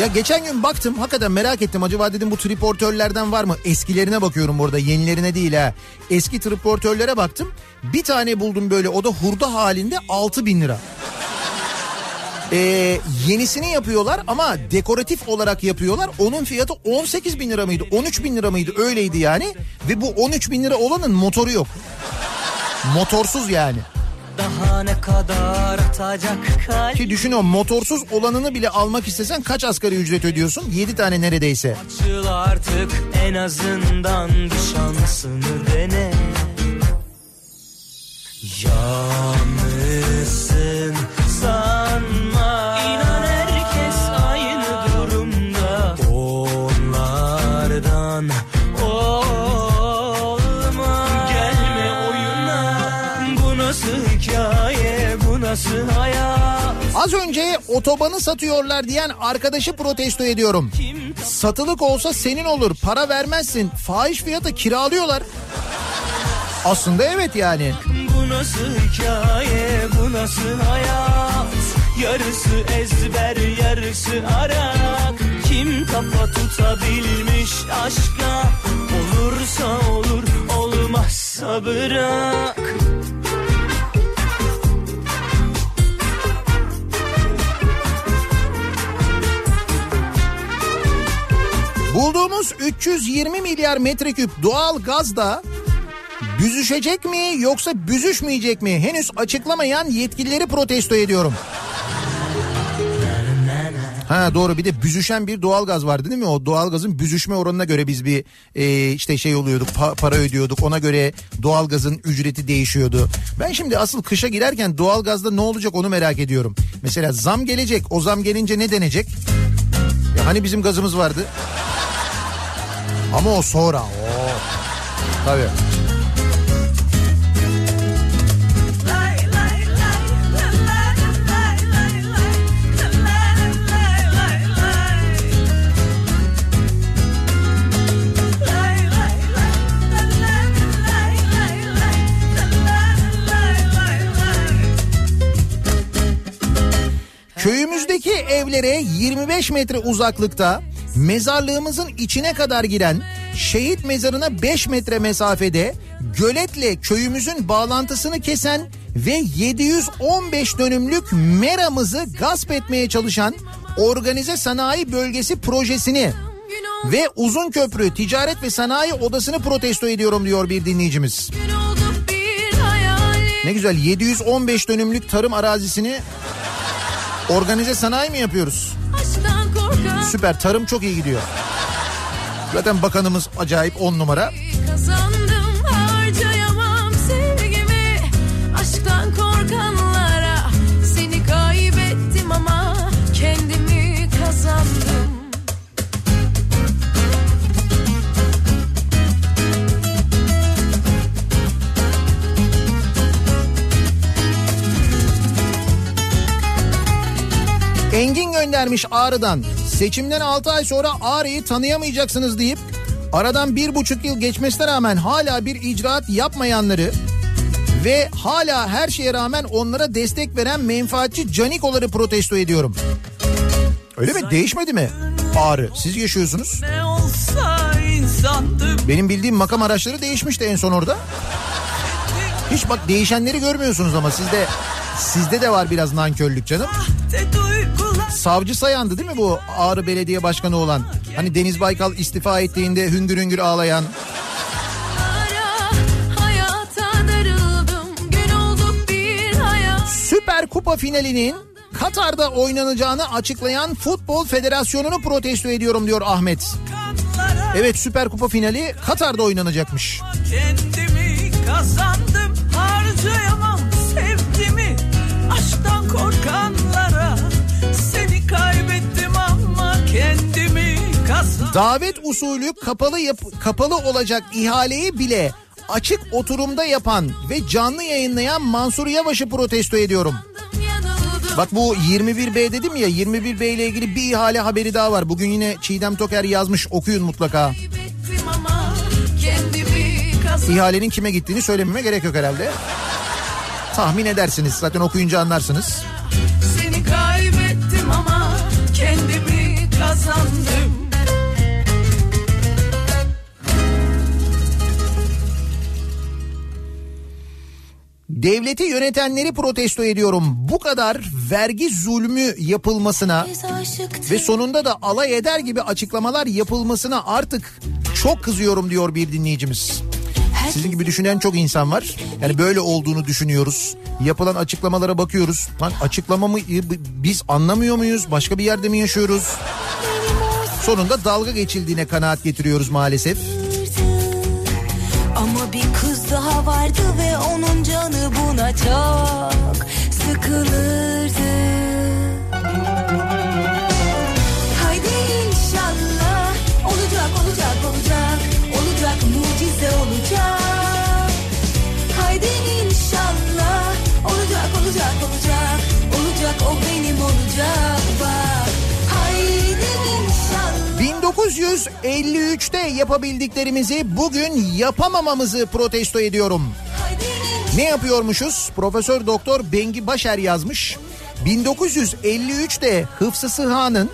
Ya geçen gün baktım hakikaten merak ettim acaba dedim bu triportörlerden var mı? Eskilerine bakıyorum burada yenilerine değil ha. Eski triportörlere baktım. Bir tane buldum böyle o da hurda halinde 6 bin lira. Ee, yenisini yapıyorlar ama dekoratif olarak yapıyorlar. Onun fiyatı 18 bin lira mıydı? 13 bin lira mıydı? Öyleydi yani. Ve bu 13 bin lira olanın motoru yok. Motorsuz yani. Daha ne kadar atacak kalbin Ki düşün o motorsuz olanını bile almak istesen kaç asgari ücret ödüyorsun? 7 tane neredeyse. Açıl artık en azından bir şansını dene Yalnızsın otobanı satıyorlar diyen arkadaşı protesto ediyorum. Satılık olsa senin olur para vermezsin. Fahiş fiyata kiralıyorlar. Aslında evet yani. Bu nasıl hikaye, bu nasıl hayat? Yarısı ezber, yarısı arak. Kim kafa tutabilmiş aşka? Olursa olur, olmazsa bırak. Bulduğumuz 320 milyar metreküp doğal gaz da büzüşecek mi yoksa büzüşmeyecek mi? Henüz açıklamayan yetkilileri protesto ediyorum. Ha doğru bir de büzüşen bir doğalgaz vardı değil mi? O doğalgazın büzüşme oranına göre biz bir e, işte şey oluyorduk pa- para ödüyorduk. Ona göre doğalgazın ücreti değişiyordu. Ben şimdi asıl kışa girerken doğalgazda ne olacak onu merak ediyorum. Mesela zam gelecek. O zam gelince ne denecek? Ya hani bizim gazımız vardı? Ama o sonra. O. Tabii. Köyümüzdeki evlere 25 metre uzaklıkta mezarlığımızın içine kadar giren şehit mezarına 5 metre mesafede göletle köyümüzün bağlantısını kesen ve 715 dönümlük meramızı gasp etmeye çalışan organize sanayi bölgesi projesini ve uzun köprü ticaret ve sanayi odasını protesto ediyorum diyor bir dinleyicimiz. Ne güzel 715 dönümlük tarım arazisini organize sanayi mi yapıyoruz? Süper tarım çok iyi gidiyor. Zaten bakanımız acayip on numara. kazandım harcayamam sevgimi Aşktan korkanlara seni kaybettim ama kendimi kazandım Engin göndermiş Ağrı'dan. Seçimden 6 ay sonra Ağrı'yı tanıyamayacaksınız deyip aradan bir buçuk yıl geçmesine rağmen hala bir icraat yapmayanları ve hala her şeye rağmen onlara destek veren menfaatçi canikoları protesto ediyorum. Öyle mi? Değişmedi mi? Ağrı. Siz yaşıyorsunuz. Benim bildiğim makam araçları değişmişti en son orada. Hiç bak değişenleri görmüyorsunuz ama sizde sizde de var biraz nankörlük canım. duygular Savcı Sayan'dı değil mi bu Ağrı Belediye Başkanı olan? Hani Deniz Baykal istifa ettiğinde hüngür hüngür ağlayan. Süper Kupa finalinin Katar'da oynanacağını açıklayan Futbol Federasyonu'nu protesto ediyorum diyor Ahmet. Evet Süper Kupa finali Katar'da oynanacakmış. Kendimi kazandım harcayamam Davet usulü kapalı yap kapalı olacak ihaleyi bile açık oturumda yapan ve canlı yayınlayan Mansur Yavaş'ı protesto ediyorum. Bak bu 21B dedim ya 21B ile ilgili bir ihale haberi daha var. Bugün yine Çiğdem Toker yazmış okuyun mutlaka. İhalenin kime gittiğini söylememe gerek yok herhalde. Tahmin edersiniz zaten okuyunca anlarsınız. Devleti yönetenleri protesto ediyorum. Bu kadar vergi zulmü yapılmasına ve sonunda da alay eder gibi açıklamalar yapılmasına artık çok kızıyorum diyor bir dinleyicimiz. Sizin gibi düşünen çok insan var. Yani böyle olduğunu düşünüyoruz. Yapılan açıklamalara bakıyoruz. Lan açıklama mı biz anlamıyor muyuz? Başka bir yerde mi yaşıyoruz? Sonunda dalga geçildiğine kanaat getiriyoruz maalesef. Daha vardı ve onun canı buna çok sıkılırdı. 1953'te yapabildiklerimizi bugün yapamamamızı protesto ediyorum. Ne yapıyormuşuz? Profesör Doktor Bengi Başer yazmış. 1953'te Hıfzı Sıha'nın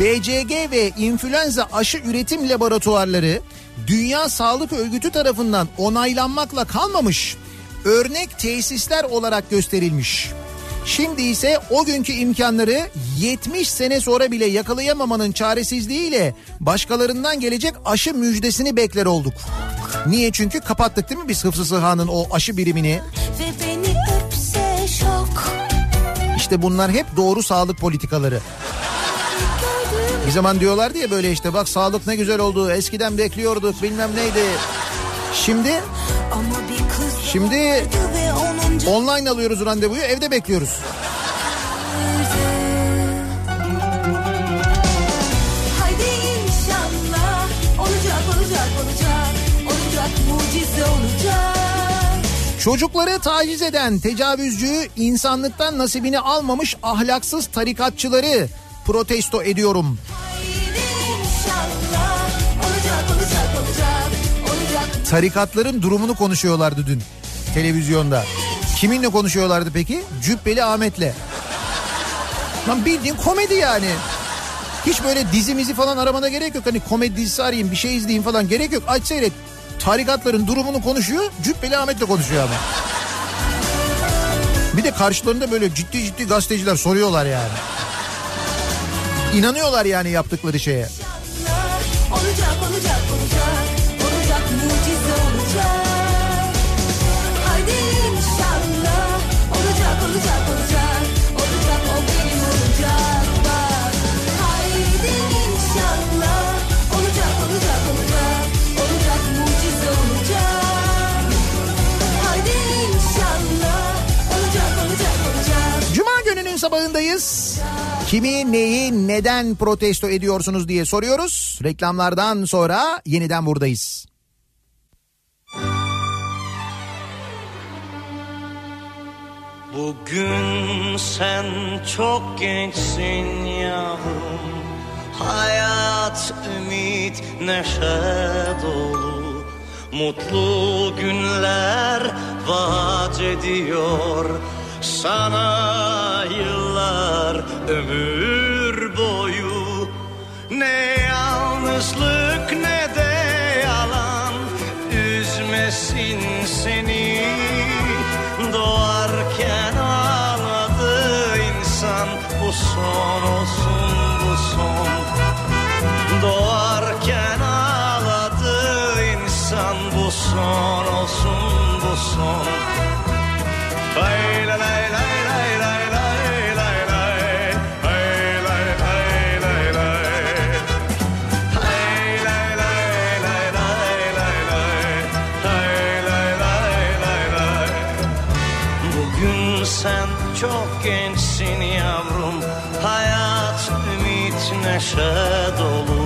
BCG ve influenza aşı üretim laboratuvarları Dünya Sağlık Örgütü tarafından onaylanmakla kalmamış. Örnek tesisler olarak gösterilmiş. Şimdi ise o günkü imkanları 70 sene sonra bile yakalayamamanın çaresizliğiyle başkalarından gelecek aşı müjdesini bekler olduk. Niye? Çünkü kapattık değil mi biz Hıfzı Sıha'nın o aşı birimini? İşte bunlar hep doğru sağlık politikaları. Bir zaman diyorlardı ya böyle işte bak sağlık ne güzel oldu eskiden bekliyorduk bilmem neydi. Şimdi Ama bir Şimdi- online alıyoruz randevuyu evde bekliyoruz. Çocukları taciz eden tecavüzcü insanlıktan nasibini almamış ahlaksız tarikatçıları protesto ediyorum. Olacak olacak olacak Tarikatların durumunu konuşuyorlardı dün televizyonda. Kiminle konuşuyorlardı peki? Cübbeli Ahmet'le. Lan bildiğin komedi yani. Hiç böyle dizimizi falan aramana gerek yok. Hani komedi dizisi arayayım bir şey izleyeyim falan gerek yok. Aç seyret. Tarikatların durumunu konuşuyor. Cübbeli Ahmet'le konuşuyor ama. Bir de karşılarında böyle ciddi ciddi gazeteciler soruyorlar yani. İnanıyorlar yani yaptıkları şeye. Sabahındayız. Kimi, neyi, neden protesto ediyorsunuz diye soruyoruz. Reklamlardan sonra yeniden buradayız. Bugün sen çok gençsin yavrum Hayat, ümit, neşe dolu Mutlu günler vaat ediyor Sana yıllar ömür boyu. Ne yalnızlık ne de yalan. Üzmesin seni. Doğarken ağladı insan. Bu son olsun bu son. Doğarken ağladı insan. Bu son olsun bu son neşe dolu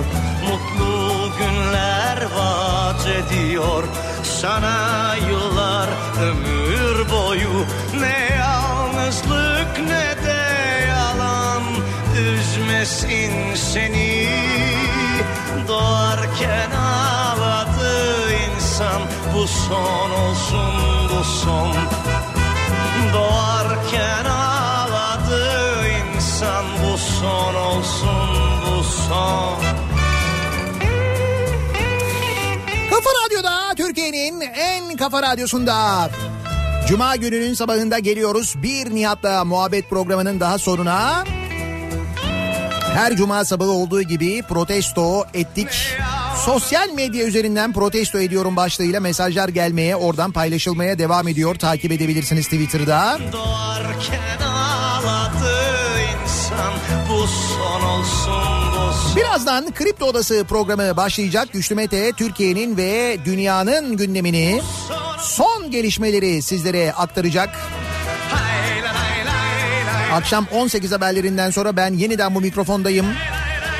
Mutlu günler vaat ediyor. Sana yıllar ömür boyu Ne yalnızlık ne de yalan Üzmesin seni. Doğarken ağladı insan Bu son olsun bu son. Doğarken ağladı bu son Kafa Radyo'da Türkiye'nin en kafa radyosunda. Cuma gününün sabahında geliyoruz. Bir Nihat'la muhabbet programının daha sonuna. Her cuma sabahı olduğu gibi protesto ettik. Sosyal medya üzerinden protesto ediyorum başlığıyla mesajlar gelmeye, oradan paylaşılmaya devam ediyor. Takip edebilirsiniz Twitter'da. Doğarken ağladı insan bu son olsun Birazdan Kripto Odası programı başlayacak. Güçlü Mete Türkiye'nin ve dünyanın gündemini, son gelişmeleri sizlere aktaracak. Akşam 18 haberlerinden sonra ben yeniden bu mikrofondayım.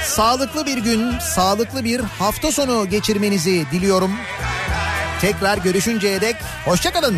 Sağlıklı bir gün, sağlıklı bir hafta sonu geçirmenizi diliyorum. Tekrar görüşünceye dek hoşçakalın.